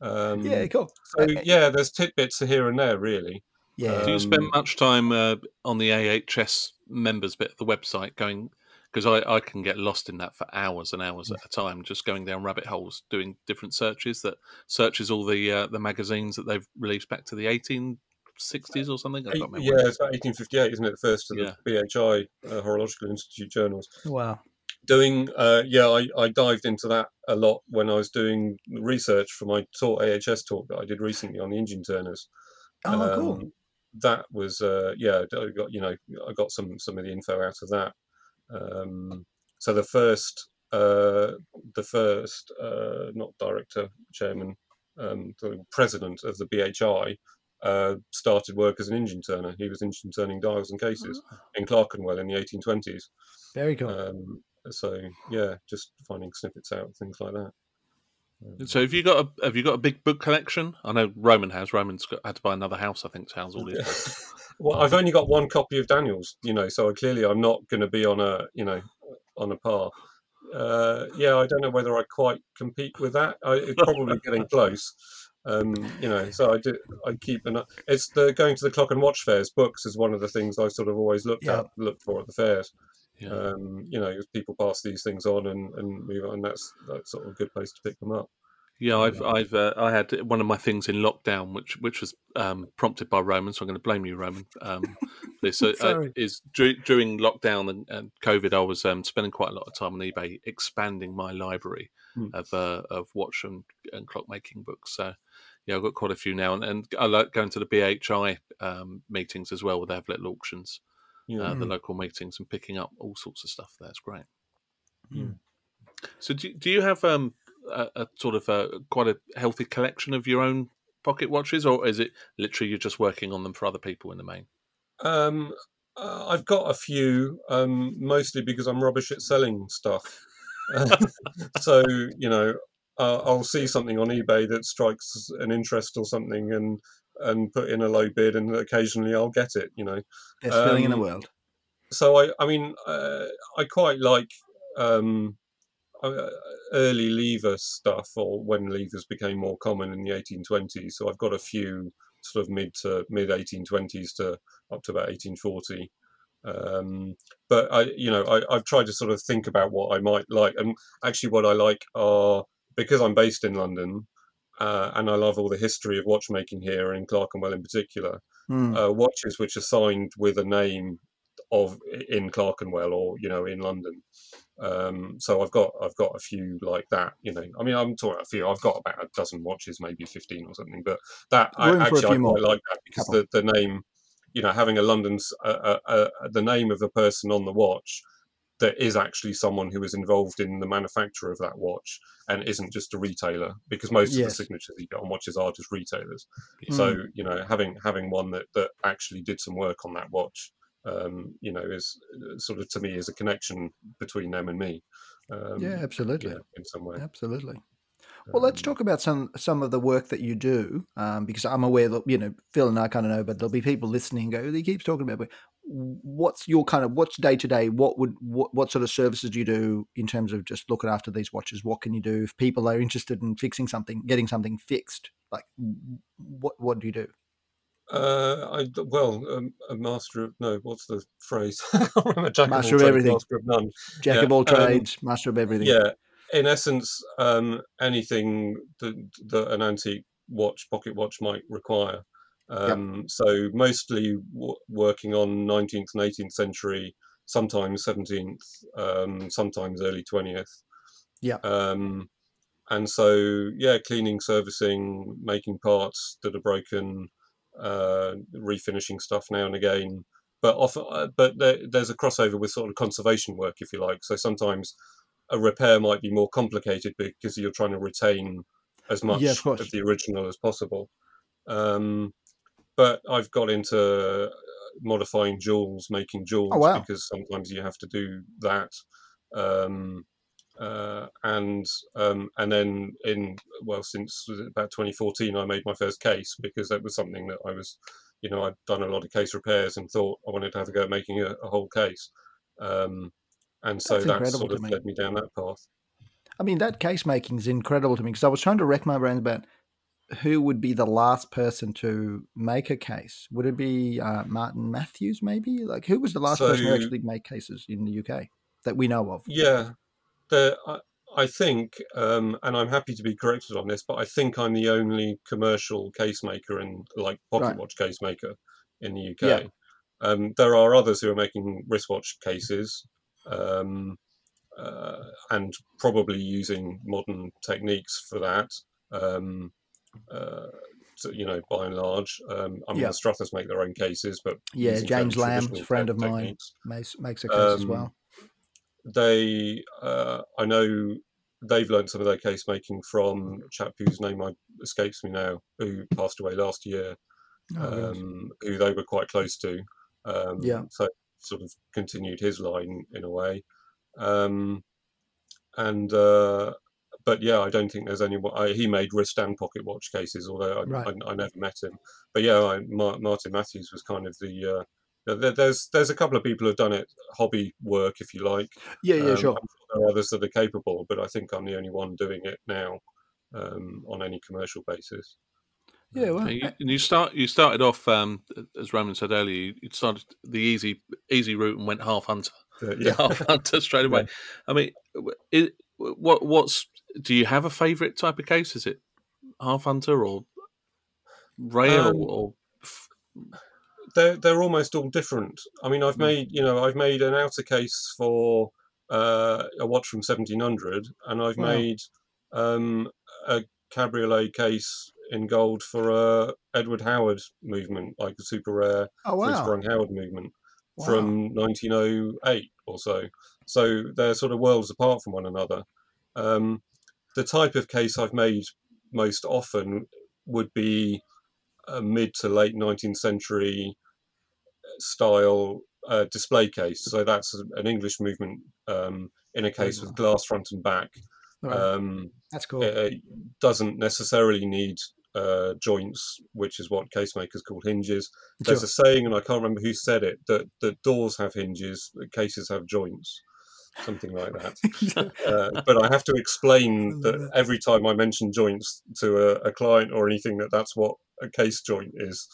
Um, yeah, cool. So yeah, there's tidbits here and there really. Yeah. Do you spend much time uh, on the AHS members bit of the website going? Because I, I can get lost in that for hours and hours at a time, just going down rabbit holes, doing different searches that searches all the uh, the magazines that they've released back to the 1860s or something. yeah, it's about 1858, isn't it? The first of the yeah. BHI uh, Horological Institute journals. Wow doing uh, yeah I, I dived into that a lot when i was doing research for my talk ahs talk that i did recently on the engine turners oh um, cool that was uh, yeah, I got you know I got some some of the info out of that. Um, so the first uh, the first uh, not director chairman um, the president of the BHI uh, started work as an engine turner. He was engine turning dials and cases oh. in Clerkenwell in the 1820s. Very cool. Um, so yeah, just finding snippets out, things like that. So have you got a have you got a big book collection? I know Roman has. Roman's got, had to buy another house, I think, to house all his books. well, I've only got one copy of Daniels, you know, so clearly I'm not going to be on a you know on a par. Uh, yeah, I don't know whether I quite compete with that. I, it's probably getting close. Um, you know, so I do. I keep an. It's the going to the clock and watch fairs. Books is one of the things I sort of always looked yeah. at, looked for at the fairs. Yeah. Um, you know, people pass these things on and, and move on. That's that's sort of a good place to pick them up. Yeah, I've I've uh, I had one of my things in lockdown, which which was um, prompted by Roman, so I'm going to blame you, Roman. Um, this uh, uh, is during lockdown and, and COVID, I was um, spending quite a lot of time on eBay expanding my library hmm. of uh, of watch and, and clock making books. So yeah, I've got quite a few now, and, and I like going to the BHI um, meetings as well, where they have little auctions yeah. uh, the hmm. local meetings and picking up all sorts of stuff there. It's great. Mm. So, do, do you have um, a, a sort of a, quite a healthy collection of your own pocket watches, or is it literally you're just working on them for other people in the main? Um, uh, I've got a few, um, mostly because I'm rubbish at selling stuff. so you know, uh, I'll see something on eBay that strikes an interest or something, and and put in a low bid, and occasionally I'll get it. You know, best um, feeling in the um, world. So I, I mean, uh, I quite like. Um, uh, early lever stuff, or when levers became more common in the 1820s. So I've got a few sort of mid to mid 1820s to up to about 1840. Um, but I, you know, I, I've tried to sort of think about what I might like, and actually, what I like are because I'm based in London, uh, and I love all the history of watchmaking here in Clerkenwell in particular. Mm. Uh, watches which are signed with a name of in Clerkenwell or you know in London. Um, so I've got I've got a few like that. You know, I mean I'm talking a few. I've got about a dozen watches, maybe fifteen or something. But that I, a actually I few more. quite like that because the, the name, you know, having a London's uh, uh, uh, the name of the person on the watch that is actually someone who is involved in the manufacture of that watch and isn't just a retailer because most of the signatures you get on watches are just retailers. Mm. So you know, having having one that that actually did some work on that watch, um, you know, is uh, sort of to me is a connection between them and me. Um, yeah, absolutely. you know, in some way. Absolutely. Well, let's Um, talk about some some of the work that you do, um, because I'm aware that you know Phil and I kind of know, but there'll be people listening. and Go, he keeps talking about. What's your kind of what's day to day? What would what, what sort of services do you do in terms of just looking after these watches? What can you do if people are interested in fixing something, getting something fixed? Like, what what do you do? Uh, I well, um, a master of no. What's the phrase? I can't remember. Jack Master of of trades, everything. master of none. Jack Yeah, of all um, trades, master of everything. Yeah, in essence, um, anything that, that an antique watch, pocket watch might require. Um, So mostly w- working on 19th and 18th century, sometimes 17th, um, sometimes early 20th. Yeah. Um, and so, yeah, cleaning, servicing, making parts that are broken, uh, refinishing stuff now and again. But often, uh, but there, there's a crossover with sort of conservation work, if you like. So sometimes a repair might be more complicated because you're trying to retain as much Yeah, of of the original as possible. Um, but I've got into uh, modifying jewels, making jewels, Oh, wow. because sometimes you have to do that. Um, uh, and um, and then in well since about 2014 I made my first case because that was something that I was you know I'd done a lot of case repairs and thought I wanted to have a go at making a, a whole case um, and so That's that sort of me. led me down that path I mean, that case making is incredible to me because I was trying to wreck my brains about who would be the last person to make a case. Would it be uh, Martin Matthews, maybe? Like, who was the last person who So- actually made cases in the UK that we know of? Yeah, the I, I think, um, and I'm happy to be corrected on this, but I think I'm the only commercial case maker and like pocket Right. watch case maker in the UK. Yeah. Um, there are others who are making wristwatch cases, um, uh, and probably using modern techniques for that. Um, uh, so, you know, by and large, um, I mean, Yeah. the Struthers make their own cases, but Yeah, James Lamb, friend of mine. Makes, makes a case as Um, well. they uh, I know they've learned some of their case making from a chap whose name I, escapes me now, who passed away last year, Oh, um, who they were quite close to. Um, Yeah. So sort of continued his line in a way. Um, and uh, but yeah, I don't think there's anyone. I, he made wrist and pocket watch cases, although I, Right. I, I never met him. But yeah, I, Mar- Martin Matthews was kind of the. Uh, there- there's there's a couple of people who've done it hobby work, if you like. yeah, yeah, Um, sure. I'm sure there are others that are capable, but I think I'm the only one doing it now um, on any commercial basis. Yeah, well, And you, and you start you started off um, as Roman said earlier. You you started the easy easy route and went half hunter. Uh, Yeah, half hunter straight away. I mean, it, what what's do you have a favourite type of case? Is it half hunter or rail Um, or they're they're almost all different. I mean, I've Mm. made you know I've made an outer case for uh, a watch from 1700, and I've Wow. made um, a cabriolet case in gold for a Edward Howard movement, like a super rare oh, three wow. sprung Howard movement. wow. from 1908 or so. So they're sort of worlds apart from one another. Um, the type of case I've made most often would be a mid to late 19th century style uh, display case. So that's an English movement um, in a case with glass front and back. Right. Um, That's cool. it, it doesn't necessarily need uh, joints, which is what case makers call hinges. There's Sure. a saying, and I can't remember who said it, that, that doors have hinges, cases have joints. Something like that. uh, but I have to explain that every time I mention joints to a, a, client or anything, that that's what a case joint is.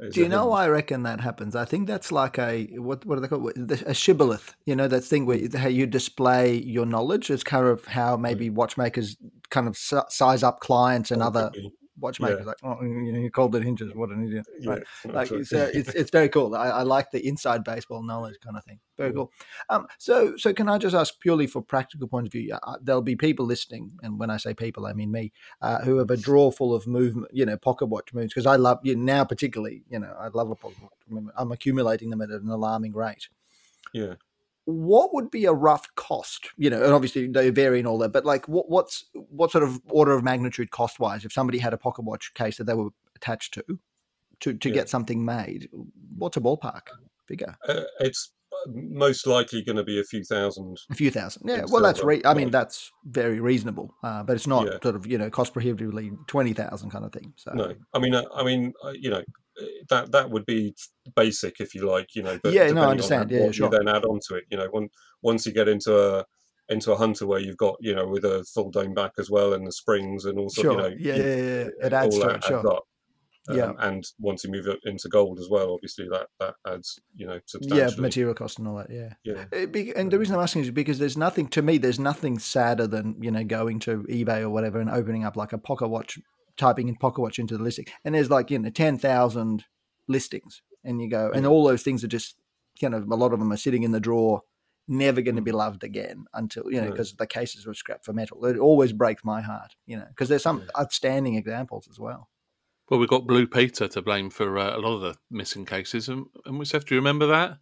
is Do you know why I reckon that happens? I think that's like a what what are they called? A shibboleth. You know that thing where how you display your knowledge. It's kind of how maybe watchmakers kind of size up clients and other watchmakers yeah. like, oh, you know, you called it hinges. What an idiot! Yeah, right? Like, it's, uh, it's it's very cool. I, I, like the inside baseball knowledge kind of thing. Very yeah. cool. Um, so so can I just ask purely for practical point of view? Uh, there'll be people listening, and when I say people, I mean me, uh, who have a drawer full of movement, you know, pocket watch moves because I love you know, now particularly. You know, I love a pocket watch. I'm accumulating them at an alarming rate. Yeah what would be a rough cost? You know, and obviously they vary and all that, but like what what's what sort of order of magnitude cost wise if somebody had a pocket watch case that they were attached to to to yeah. get something made? What's a ballpark figure? Uh, it's most likely going to be a few thousand. A few thousand, yeah. Well, that's re- I mean that's very reasonable, uh, but it's not yeah. sort of you know cost prohibitively twenty thousand kind of thing. So no, I mean, uh, I mean, uh, you know, that that would be basic if you like, you know. But yeah, no, I understand. yeah, sure. You then add on to it, you know, when, once you get into a into a hunter where you've got you know with a full dome back as well and the springs and also sure. you know yeah, yeah, yeah, it adds to it, sure. Up. Um, yeah, and once you move it into gold as well, obviously that that adds you know. Yeah, material cost and all that. Yeah, yeah. Be, and the reason I'm asking is because there's nothing to me. There's nothing sadder than you know going to eBay or whatever and opening up like a pocket watch, typing in pocket watch into the listing, and there's like you know ten thousand listings, and you go, and all those things are just kind of a lot of them are sitting in the drawer, never going to be mm. loved again until you know because the cases were scrapped for metal. It always breaks my heart, you know, because there's some outstanding examples as well. Well, we've got Blue Peter to blame for uh, a lot of the missing cases, and, and we have to remember that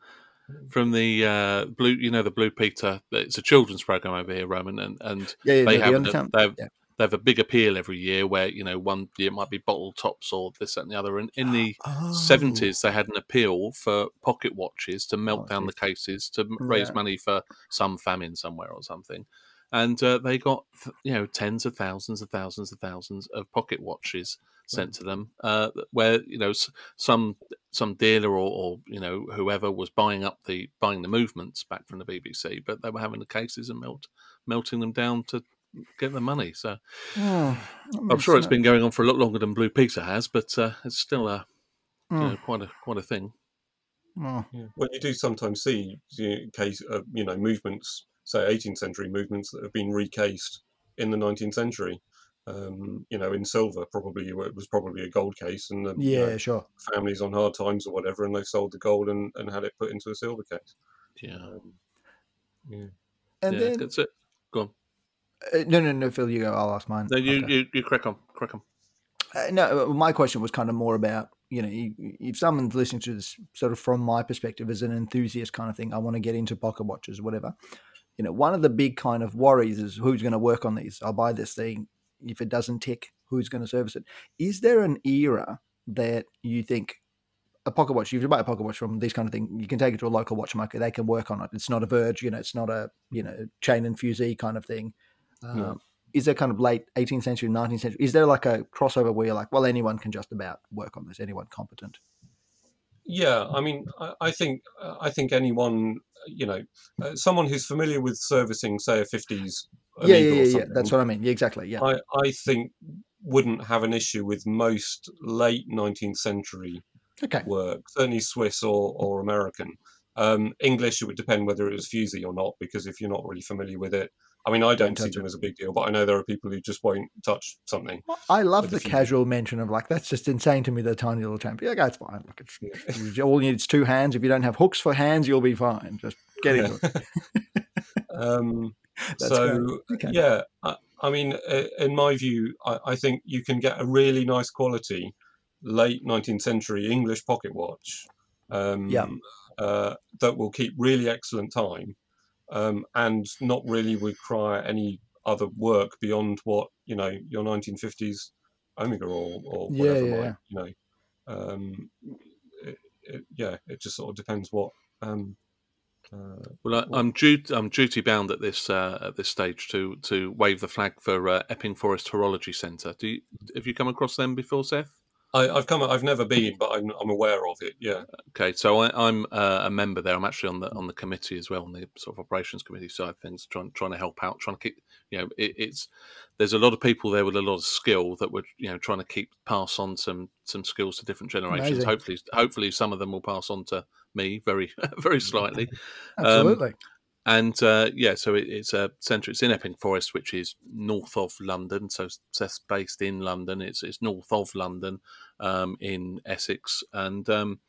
mm. from the uh, blue, you know, the Blue Peter. It's a children's program over here, Roman, and and yeah, yeah, they no, have they have, yeah they have a big appeal every year where you know one year it might be bottle tops or this that, and the other and in the oh. 70s they had an appeal for pocket watches to melt oh, down geez. the cases to raise yeah. money for some famine somewhere or something and uh, they got you know tens of thousands of thousands of thousands of pocket watches sent to them uh, where you know some some dealer or, or, you know whoever was buying up the buying the movements back from the BBC but they were having the cases and melt melting them down to get the money. So oh, I'm sure it's been going on for a lot longer than Blue Peter has, but uh, it's still a you know, hmm. quite a quite a thing. Oh. Yeah. Well, you do sometimes see case uh, you know movements, say 18th century movements that have been recased in the 19th century. Um, you know, in silver, probably it was probably a gold case, and the, yeah, you know, sure, families on hard times or whatever, and they sold the gold and, and had it put into a silver case. Yeah, um, yeah, and yeah, then that's it. Go on. Uh, no, no, no, Phil, you go. I'll ask mine. No, you, you, you crack on, crack on. Uh, no, uh, my question was kind of more about you know if someone's listening to this sort of from my perspective as an enthusiast kind of thing, I want to get into pocket watches, whatever. You know, one of the big kind of worries is who's going to work on these. I'll buy this thing. If it doesn't tick, who's going to service it? Is there an era that you think a pocket watch, if you buy a pocket watch from these kind of thing, you can take it to a local watchmaker. They can work on it. It's not a Verge, you know, it's not a you know chain and fusee kind of thing. Um, Is there kind of late 18th century, 19th century? Is there like a crossover where you're like, well, anyone can just about work on this, anyone competent? Yeah, I mean, I, I think I think anyone, you know, uh, someone who's familiar with servicing, say, a 50s. Yeah, yeah, yeah, yeah. That's what I mean. Yeah, exactly. Yeah, I, I think wouldn't have an issue with most late 19th century okay. work, certainly Swiss or, or American. Um, English, it would depend whether it was fusee or not, because if you're not really familiar with it, I mean, I don't see them as a big deal, but I know there are people who just won't touch something. I love the casual mention of like that's just insane to me. The tiny little champ. Yeah, that's fine. Like it's, yeah. all you need is two hands. If you don't have hooks for hands, you'll be fine. Just get into it. um, so okay. yeah, I, I, mean, in my view, I, I think you can get a really nice quality late 19th century English pocket watch. Um, yeah. Uh, that will keep really excellent time um, and not really require any other work beyond what you know your 1950s Omega or, or whatever. Yeah, yeah, might, You know, um, it, it, yeah, it just sort of depends what. Um, uh, well, I, am due, I'm duty bound at this uh, at this stage to to wave the flag for uh, Epping Forest Horology Centre. Do you, have you come across them before, Seth? I, have come. I've never been, but I'm, I'm aware of it. Yeah. Okay, so I, am uh, a member there. I'm actually on the on the committee as well, on the sort of operations committee side of things, trying trying to help out, trying to keep. You know, it, it's there's a lot of people there with a lot of skill that we're you know trying to keep pass on some some skills to different generations. Amazing. Hopefully, hopefully some of them will pass on to me very very slightly. Absolutely. Um, and uh, yeah, so it, it's a centre. It's in Epping Forest, which is north of London. So it's based in London. It's it's north of London, um, in Essex, and um,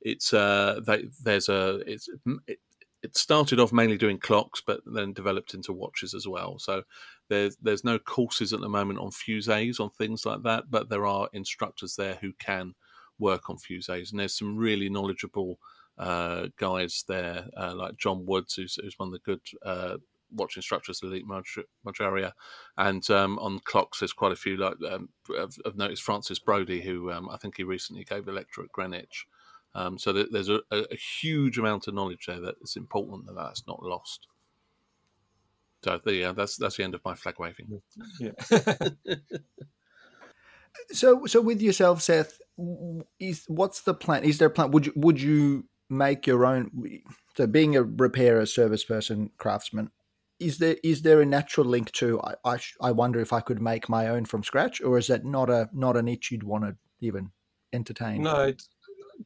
it's uh, they, there's a it's it, it started off mainly doing clocks, but then developed into watches as well. So there's there's no courses at the moment on fusees on things like that, but there are instructors there who can work on fusees, and there's some really knowledgeable uh, guys there, uh, like John Woods, who's, who's, one of the good uh, watch instructors, Elite Marjaria, and um, on clocks, there's quite a few. Like um, I've, I've, noticed Francis Brody, who um, I think he recently gave a lecture at Greenwich. Um, so there's a, a, huge amount of knowledge there that it's important that that's not lost. So yeah, that's that's the end of my flag waving. Yeah. so so with yourself, Seth, is what's the plan? Is there a plan? Would you would you make your own. So, being a repairer, service person, craftsman, is there is there a natural link to? I I, I wonder if I could make my own from scratch, or is that not a not an itch you'd want to even entertain? No,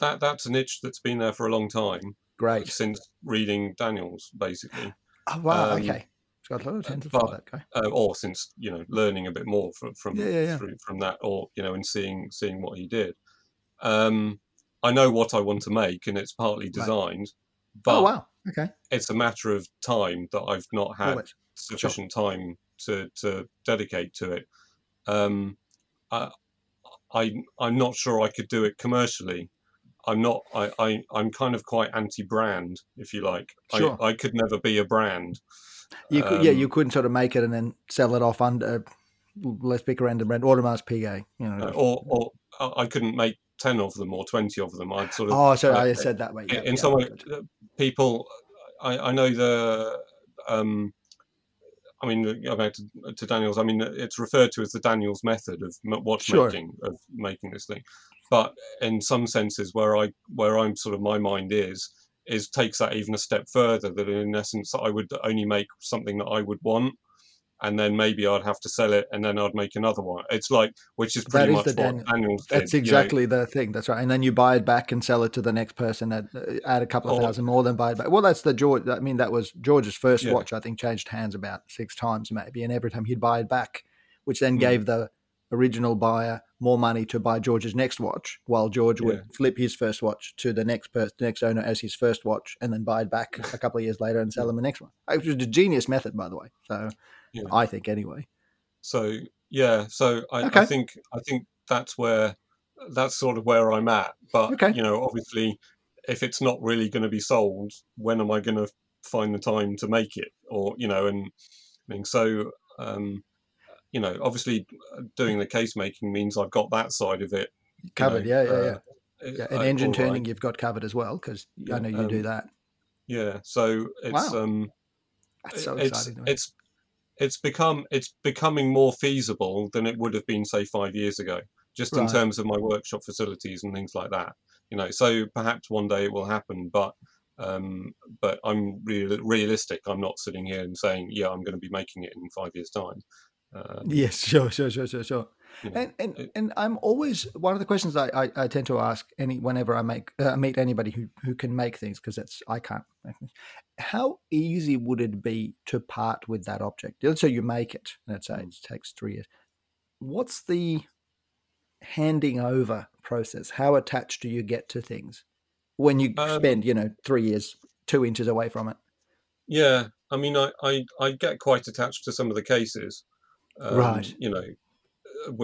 that that's an itch that's been there for a long time. Great, since reading Daniels, basically. Oh, wow. Um, okay. Got a lot of for that guy. Uh, or since you know learning a bit more from from yeah, yeah, yeah. From, from, that, or you know, and seeing seeing what he did. Um, I know what I want to make, and it's partly designed. Right. But oh wow, okay. It's a matter of time that I've not had Always. sufficient sure. time to to dedicate to it. Um, I, I I'm not sure I could do it commercially. I'm not. I, I I'm kind of quite anti-brand, if you like. Sure. I, I could never be a brand. You could, um, yeah, you couldn't sort of make it and then sell it off under. Let's pick a random brand, Audemars Piguet. You know, or or I couldn't make 10 of them or 20 of them. I'd sort of. Oh, sorry, uh, I said that way. Yeah, in yeah, some way, uh, people, I, I know the. Um, I mean, back to, to, Daniels. I mean, it's referred to as the Daniels method of watchmaking, sure. of making this thing. But in some senses, where I where I'm sort of my mind is is takes that even a step further. That in essence, I would only make something that I would want, and then maybe I'd have to sell it, and then I'd make another one. It's like, which is pretty much what Dan- Daniels did. That's exactly you know? the thing. That's right. And then you buy it back and sell it to the next person at uh, add a couple of oh. thousand more, than buy it back. Well, that's the George. I mean, that was George's first yeah. watch. I think changed hands about six times maybe, and every time he'd buy it back, which then mm. gave the original buyer more money to buy George's next watch, while George would flip his first watch to the next person, next owner as his first watch, and then buy it back a couple of years later and sell him the next one. It was a genius method, by the way. So, yeah. I think anyway. So yeah, so I, okay. I, think I think that's where that's sort of where I'm at. But okay. you know, obviously, if it's not really going to be sold, when am I going to find the time to make it? Or you know, and I mean, so um, you know, obviously, doing the case making means I've got that side of it covered. Know, yeah, yeah, uh, yeah. yeah. And engine turning, right. you've got covered as well because yeah, I know you um, do that. Yeah, so it's wow. um, That's so it's, it's it's become it's becoming more feasible than it would have been say five years ago just right. in terms of my workshop facilities and things like that you know so perhaps one day it will happen but um, but i'm real, realistic. I'm not sitting here and saying yeah i'm going to be making it in five years time. Um, yes sure sure sure sure sure you know, and and, and I'm always one of the questions I, I, I tend to ask any whenever I make uh, meet anybody who, who can make things because that's I can't. How easy would it be to part with that object? Let's say you make it. Let's say mm. it takes three years. What's the handing over process? How attached do you get to things when you um, spend you know three years two inches away from it? Yeah, I mean, I, I, I get quite attached to some of the cases. Um, right. You know,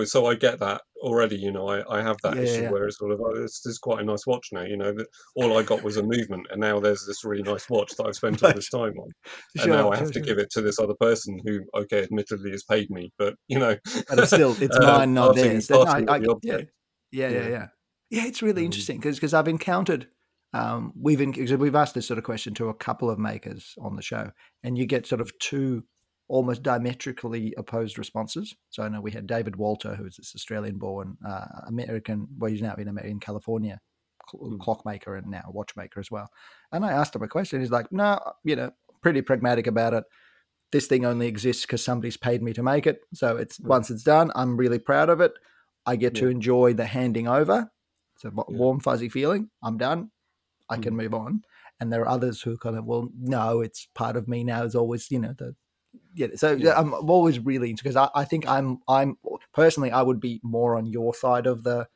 so I get that already. You know, I, I have that yeah, issue yeah. where it's sort of oh, this, this is quite a nice watch now. You know, that all I got was a movement, and now there's this really nice watch that I've spent all this time on, and sure, now I have sure, to give it to this other person who, okay, admittedly has paid me, but you know, but it's still it's uh, mine, not theirs. No, I, I, yeah, yeah, yeah, yeah, yeah. It's really mm. interesting because because I've encountered. Um, we've in, we've asked this sort of question to a couple of makers on the show, and you get sort of two almost diametrically opposed responses. So I know we had David Walter, who's this Australian-born uh, American, well, he's now in, in California, cl- Mm. clockmaker and now watchmaker as well. And I asked him a question. He's like, "No, you know, pretty pragmatic about it. This thing only exists because somebody's paid me to make it. So it's Mm. once it's done, I'm really proud of it. I get to enjoy the handing over. It's a wa- Yeah. warm, fuzzy feeling. I'm done. I can Mm. move on. And there are others who kind of, well, no, it's part of me now. Is always, you know, the yeah. So Yeah. I'm always really into because I, I think I'm I'm personally I would be more on your side of the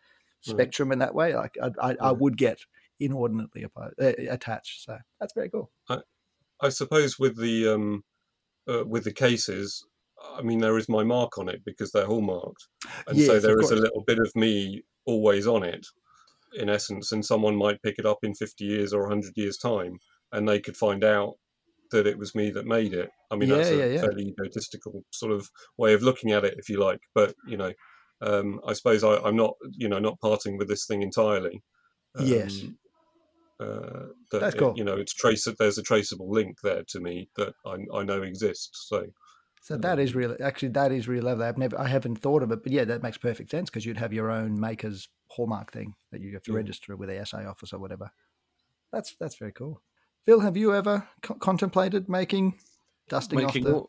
spectrum in that way. Like I I, I would get inordinately opposed, uh, attached. So that's very cool. I suppose with the um, uh, with the cases, I mean there is my mark on it because they're hallmarked, and Yes, so there is a little bit of me always on it, in essence. And someone might pick it up in fifty years or hundred years time, and they could find out that it was me that made it. I mean that's a yeah, yeah. fairly egotistical sort of way of looking at it, if you like. But you know, um, I suppose I, I'm not you know not parting with this thing entirely. Yes. Um, uh, that That's it- cool. you know, it's trace. That there's a traceable link there to me that I, I know exists. So So that is Um, really actually that is really lovely. I've never I haven't thought of it, but yeah, that makes perfect sense because you'd have your own maker's hallmark thing that you have to Yeah. register with the assay office or whatever. That's that's very cool. Phil, have you ever co- contemplated making dusting Making off the? what?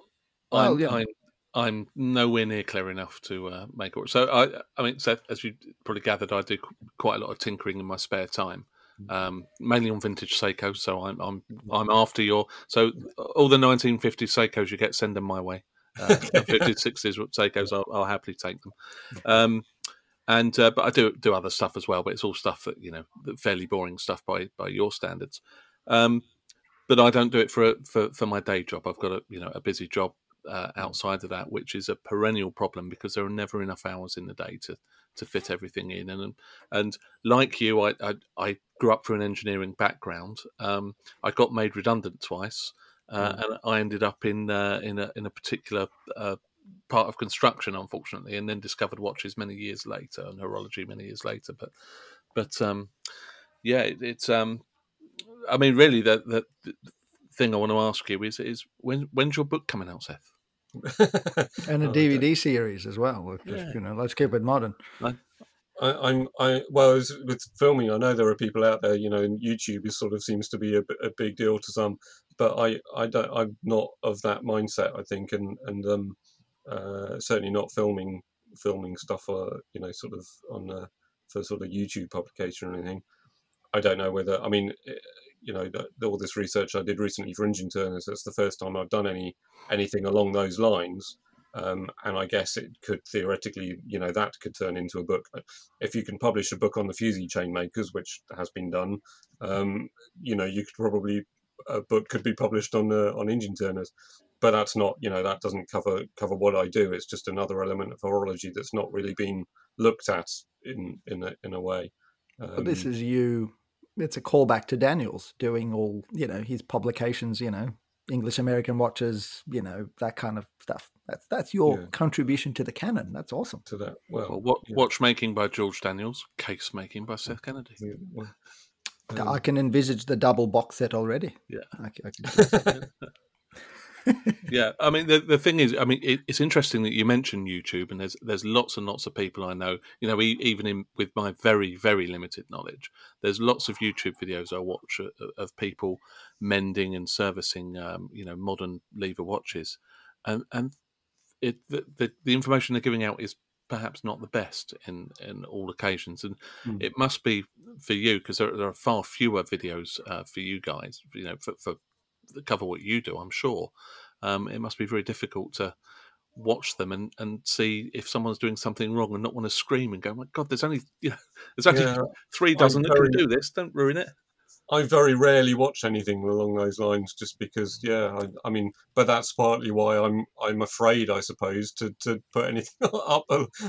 Well, I'm, yeah. I'm, I'm nowhere near clear enough to uh, make it. So I, I mean, Seth, as you probably gathered, I do quite a lot of tinkering in my spare time, Mm. um, mainly on vintage Seiko. So I'm, I'm, I'm after your. So all the 1950s Seikos you get, send them my way. Uh, the 50s, 60s Seikos, I'll, I'll happily take them. Um, and uh, but I do do other stuff as well, but it's all stuff that you know, fairly boring stuff by by your standards. Um, but I don't do it for for for my day job. I've got a you know a busy job uh, outside of that, which is a perennial problem because there are never enough hours in the day to to fit everything in. And and like you, I I, I grew up through an engineering background. Um, I got made redundant twice, uh, Mm. and I ended up in uh, in a in a particular. Uh, part of construction unfortunately and then discovered watches many years later and horology many years later but but um yeah it, it's um i mean really the, the the thing i want to ask you is is when when's your book coming out seth and a Oh, okay. DVD series as well. We're just, Yeah. You know, let's keep it modern. I, I'm I well as with filming. I know there are people out there. You know, and YouTube is sort of seems to be a big deal to some, but I I don't I'm not of that mindset. I think, and and um uh, certainly not filming filming stuff. Uh, you know, sort of on uh, for sort of YouTube publication or anything. I don't know whether I mean. eh, You know, the, all this research I did recently for engine turners. That's the first time I've done any anything along those lines. Um, and I guess it could theoretically, you know, that could turn into a book. If you can publish a book on the fusee chain makers, which has been done, um, you know, you could probably a book could be published on uh, on engine turners. But that's not, you know, that doesn't cover cover what I do. It's just another element of horology that's not really been looked at in in a, in a way. But this Um, is you. It's a callback to Daniels doing all you know his publications. You know, English American watches. You know that kind of stuff. That's that's your Yeah. contribution to the canon. That's awesome. to that. Well, well, what, yeah. watchmaking by george daniels case making by seth kennedy yeah, well, I um, can envisage the double box set already. Yeah. I, c- I can- yeah, I mean the the thing is, I mean it, it's interesting that you mentioned YouTube, and there's there's lots and lots of people I know. You know, even in with my very very limited knowledge, there's lots of YouTube videos I watch of, of people mending and servicing, um, you know, modern lever watches, and and it the, the the information they're giving out is perhaps not the best in in all occasions, and Mm. it must be for you because there, there are far fewer videos uh, for you guys, you know, for, for cover what you do. I'm sure um, it must be very difficult to watch them and, and see if someone's doing something wrong and not want to scream and go, "My God, there's only you know, there's only Yeah, three dozen that can do this. Don't ruin it." I very rarely watch anything along those lines, just because, yeah, I, I mean, but that's partly why I'm I'm afraid, I suppose, to, to put anything up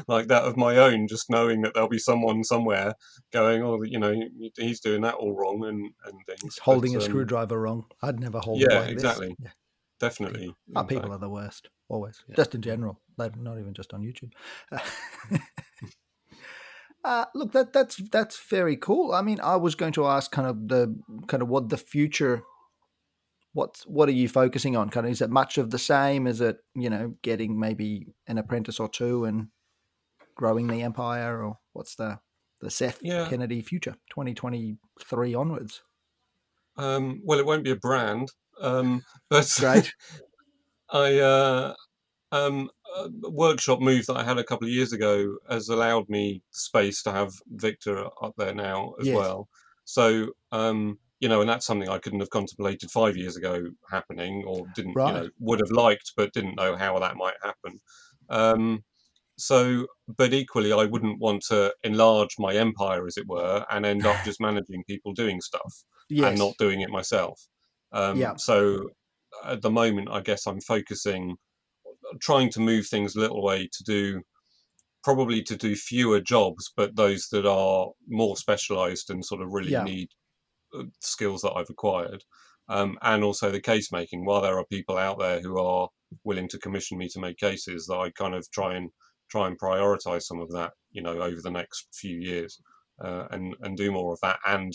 like that of my own, just knowing that there'll be someone somewhere going, oh, you know, he's doing that all wrong and and things. He's holding But, a um, screwdriver wrong. I'd never hold it yeah, like exactly. This. Yeah. Definitely. Our people fact. are the worst, always. Yeah. Just in general, like, not even just on YouTube. uh, look, that that's that's very cool. I mean, I was going to ask kind of the kind of what the future what's what are you focusing on? Kind of is it much of the same? Is it you know getting maybe an apprentice or two and growing the empire, or what's the the Seth Yeah. Kennedy future twenty twenty three onwards? Um, well, it won't be a brand, um, but Great. I uh, um, workshop move that I had a couple of years ago has allowed me space to have Victor up there now as Yes. well. So um, you know, and that's something I couldn't have contemplated five years ago happening, or didn't Right. you know would have liked, but didn't know how that might happen. Um, so, but equally, I wouldn't want to enlarge my empire, as it were, and end up just managing people doing stuff Yes. and not doing it myself. Um, Yeah. So at the moment, I guess I'm focusing, trying to move things a little way to do, probably to do fewer jobs, but those that are more specialised and sort of really Yeah. need uh, skills that I've acquired. Um, and also the case making. While there are people out there who are willing to commission me to make cases, that I kind of try and try and prioritise some of that, you know, over the next few years, uh, and and do more of that, and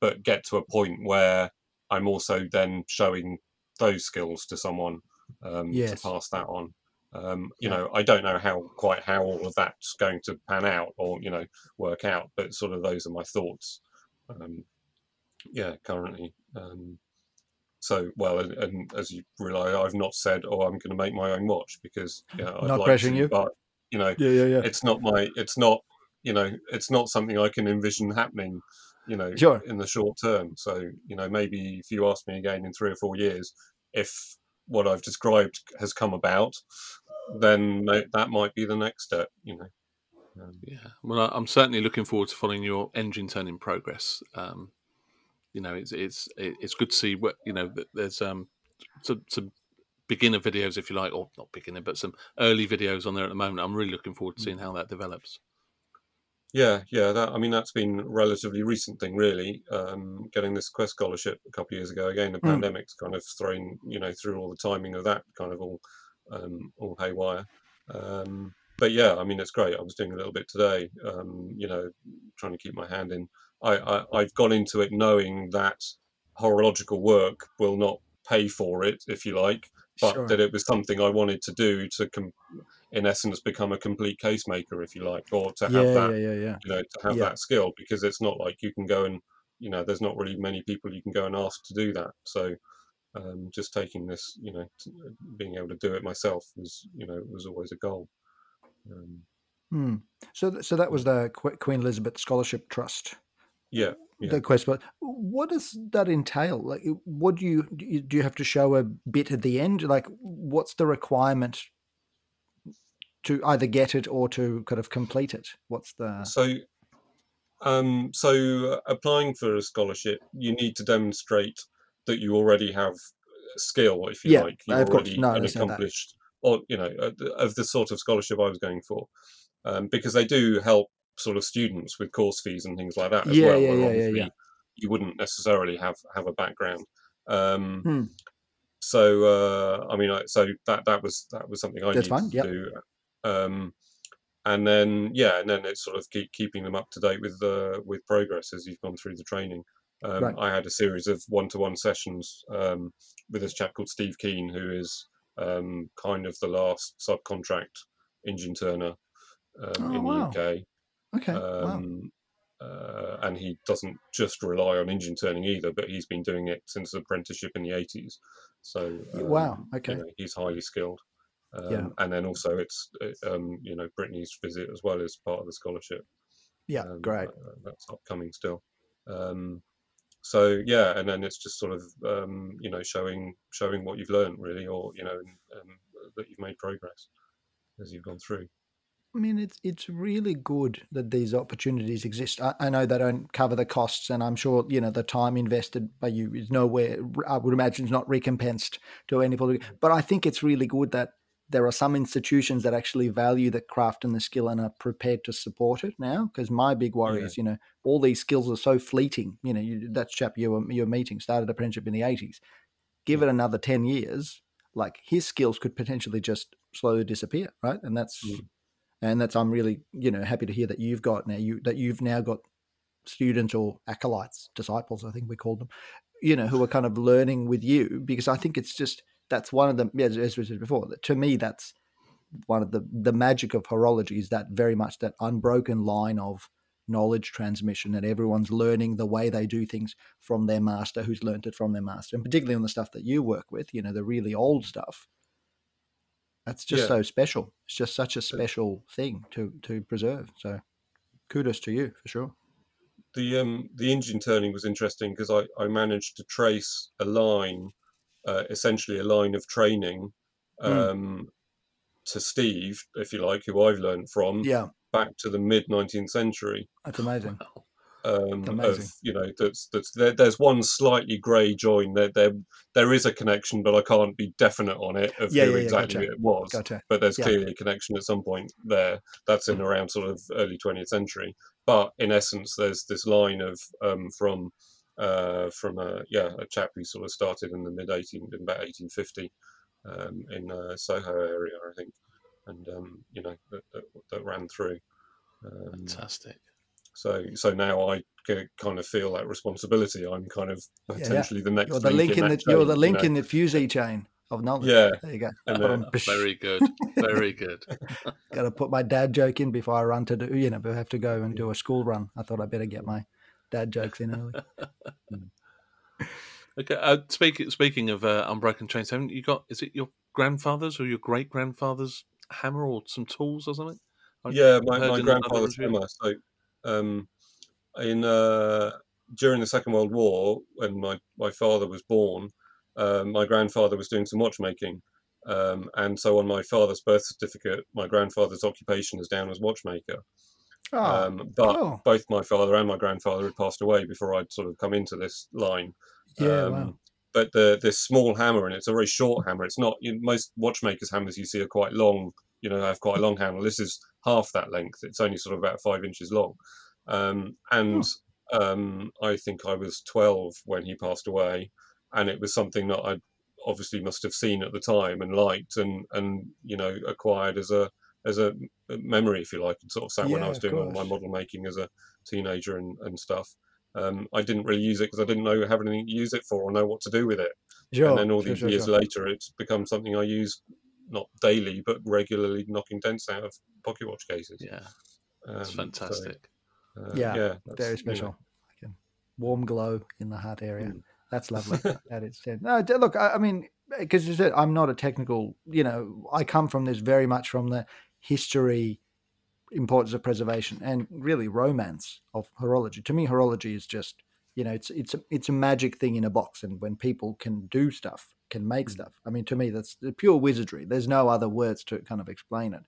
but get to a point where I'm also then showing those skills to someone um, Yes. to pass that on. Um, you Yeah. know, I don't know how quite how all of that's going to pan out or you know work out, but sort of those are my thoughts. Um, yeah, currently. Um, so well, and, and as you realise, I've not said, "Oh, I'm going to make my own watch," because yeah, I'd Not like pressuring to, you? but you know, Yeah, yeah, yeah. it's not my, it's not, you know, it's not something I can envision happening, you know, Sure. in the short term. So you know, maybe if you ask me again in three or four years, if what I've described has come about, then that might be the next step. You know. Um, Yeah, well, I'm certainly looking forward to following your engine turning progress. Um, you know, it's it's it's good to see what you know. There's um some, some beginner videos, if you like, or not beginner, but some early videos on there at the moment. I'm really looking forward to seeing how that develops. Yeah, yeah. That I mean, that's been a relatively recent thing, really. Um, getting this QEST scholarship a couple of years ago. Again, the Mm. pandemic's kind of thrown, you know, through all the timing of that kind of all, um, all haywire. Um, but yeah, I mean, it's great. I was doing a little bit today. Um, you know, trying to keep my hand in. I, I I've gone into it knowing that horological work will not pay for it, if you like, but Sure. that it was something I wanted to do to, com- in essence, become a complete case maker, if you like, or to have yeah, that yeah, yeah, you know to have that skill because it's not like you can go and you know there's not really many people you can go and ask to do that so um, just taking this you know t- being able to do it myself was you know was always a goal um, Hmm. So, th- so that was the Qu- Queen Elizabeth Scholarship Trust. yeah yeah The QEST, but what does that entail? Like, what do you do? You, do you have to show a bit at the end? Like, what's the requirement to either get it or to kind of complete it? What's the so um, so uh, applying for a scholarship you need to demonstrate that you already have skill if you Yeah, like you're already No, an accomplished or you know uh, of the sort of scholarship i was going for um, because they do help sort of students with course fees and things like that as Yeah, well. yeah, yeah, yeah, obviously yeah. You wouldn't necessarily have have a background. Um, Hmm. So uh, I mean, I, so that that was that was something I That's needed fine, to yep. do. Um, and then yeah, and then it's sort of keep keeping them up to date with the with progress as you've gone through the training. Um, Right. I had a series of one-to-one sessions um, with this chap called Steve Keane, who is um, kind of the last subcontract engine turner um, Oh, in wow. the UK. okay? wow. Um, uh, and he doesn't just rely on engine turning either, but he's been doing it since apprenticeship in the 80s. So, wow, um, okay. you know, he's highly skilled. Um, Yeah. And then also, it's um, you know Brittany's visit as well as part of the scholarship. Yeah, Um, great. uh, that's upcoming still. Um, so yeah, and then it's just sort of um, you know showing showing what you've learned really, or you know um, that you've made progress as you've gone through. I mean, it's it's really good that these opportunities exist. I, I know they don't cover the costs, and I'm sure you know the time invested by you is nowhere. I would imagine is not recompensed to any point. But I think it's really good that there are some institutions that actually value the craft and the skill and are prepared to support it now. Because my big worry Yeah. is, you know, all these skills are so fleeting. You know, you, that chap you were you were meeting started apprenticeship in the 80s. Give it another 10 years, like his skills could potentially just slowly disappear, right? And that's Mm. and that's I'm really you know happy to hear that you've got now you that you've now got students or acolytes, disciples, I think we called them, you know, who are kind of learning with you because I think it's just that's one of the as, as we said before. To me, that's one of the the magic of horology is that very much that unbroken line of knowledge transmission that everyone's learning the way they do things from their master who's learned it from their master and particularly on the stuff that you work with you know the really old stuff that's just yeah. so special it's just such a special thing to to preserve so kudos to you for sure the um the engine turning was interesting because I, I managed to trace a line uh, essentially a line of training hmm. um, mm. to Steve, if you like, who I've learned from, yeah. back to the mid 19th century. That's amazing. Um, amazing. Of, you know, that's that's there, there's one slightly grey join. There, there there is a connection, but I can't be definite on it of yeah, who yeah, exactly gotcha. it was. Gotcha. But there's clearly a connection at some point there. That's in around sort of early 20th century. But in essence, there's this line of um, from uh, from a yeah a chap who sort of started in the mid 18 in about 1850 um, in uh, Soho area, I think, and um, you know that, that, that ran through. Um, Fantastic. So so now I kind of feel that responsibility. I'm kind of potentially yeah, the next. You're the link, in, the chain, you're the link you know? in the fusee chain of knowledge. Yeah, there you go. Then, very good, very good. Got to put my dad joke in before I run to do. You know, I have to go and do a school run. I thought I better get my dad jokes in early. okay. Uh, speaking speaking of uh, unbroken chains, haven't you got? Is it your grandfather's or your great grandfather's hammer or some tools or something? I yeah, my, my grandfather's hammer. So, um, in uh, during the Second World War, when my my father was born, uh, my grandfather was doing some watchmaking. Um, and so on my father's birth certificate, my grandfather's occupation is down as watchmaker. Oh, um, but both my father and my grandfather had passed away before I'd sort of come into this line. Yeah, um, wow. But the this small hammer, and it's a very short hammer. It's not you know, most watchmakers' hammers you see are quite long. You know, have quite a long handle. This is half that length. It's only sort of about five inches long. Um, and oh. I think I was twelve when he passed away, and it was something that I obviously must have seen at the time and liked, and and you know acquired as a as a memory, if you like, and sort of sat yeah, when I was doing all my model making as a teenager and, and stuff. Um, I didn't really use it because I didn't know have anything to use it for or know what to do with it. Sure, and then all these sure, years sure. later, it's become something I use not daily but regularly, knocking dents out of pocket watch cases. Yeah, that's um, fantastic. So, uh, yeah, yeah very special. You know. warm glow in the heart area. Mm. That's lovely. that is no. Look, I, I mean, because I'm not a technical. You know, I come from this very much from the history, importance of preservation, and really romance of horology. To me, horology is just you know it's it's a, it's a magic thing in a box, and when people can do stuff, can make mm. stuff. I mean, to me, that's pure wizardry. There's no other words to kind of explain it.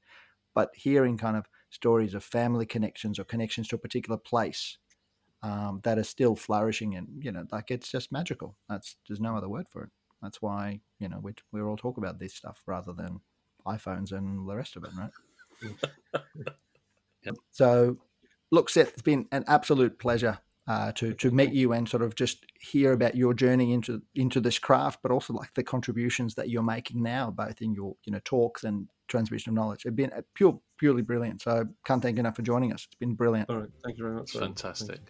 But hearing kind of stories of family connections or connections to a particular place um, that are still flourishing, and you know, like it's just magical. That's there's no other word for it. That's why you know we we all talk about this stuff rather than iPhones and the rest of it, right? yep. So, look, Seth, it's been an absolute pleasure uh, to to meet you and sort of just hear about your journey into into this craft, but also like the contributions that you're making now, both in your you know talks and transmission of knowledge. It's been pure purely brilliant. So, can't thank you enough for joining us. It's been brilliant. All right, thank you very much. Fantastic.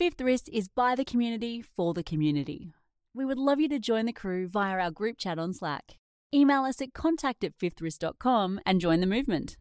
Fifth Wrist is by the community for the community. We would love you to join the crew via our group chat on Slack. Email us at contact at fifthwrist.com and join the movement.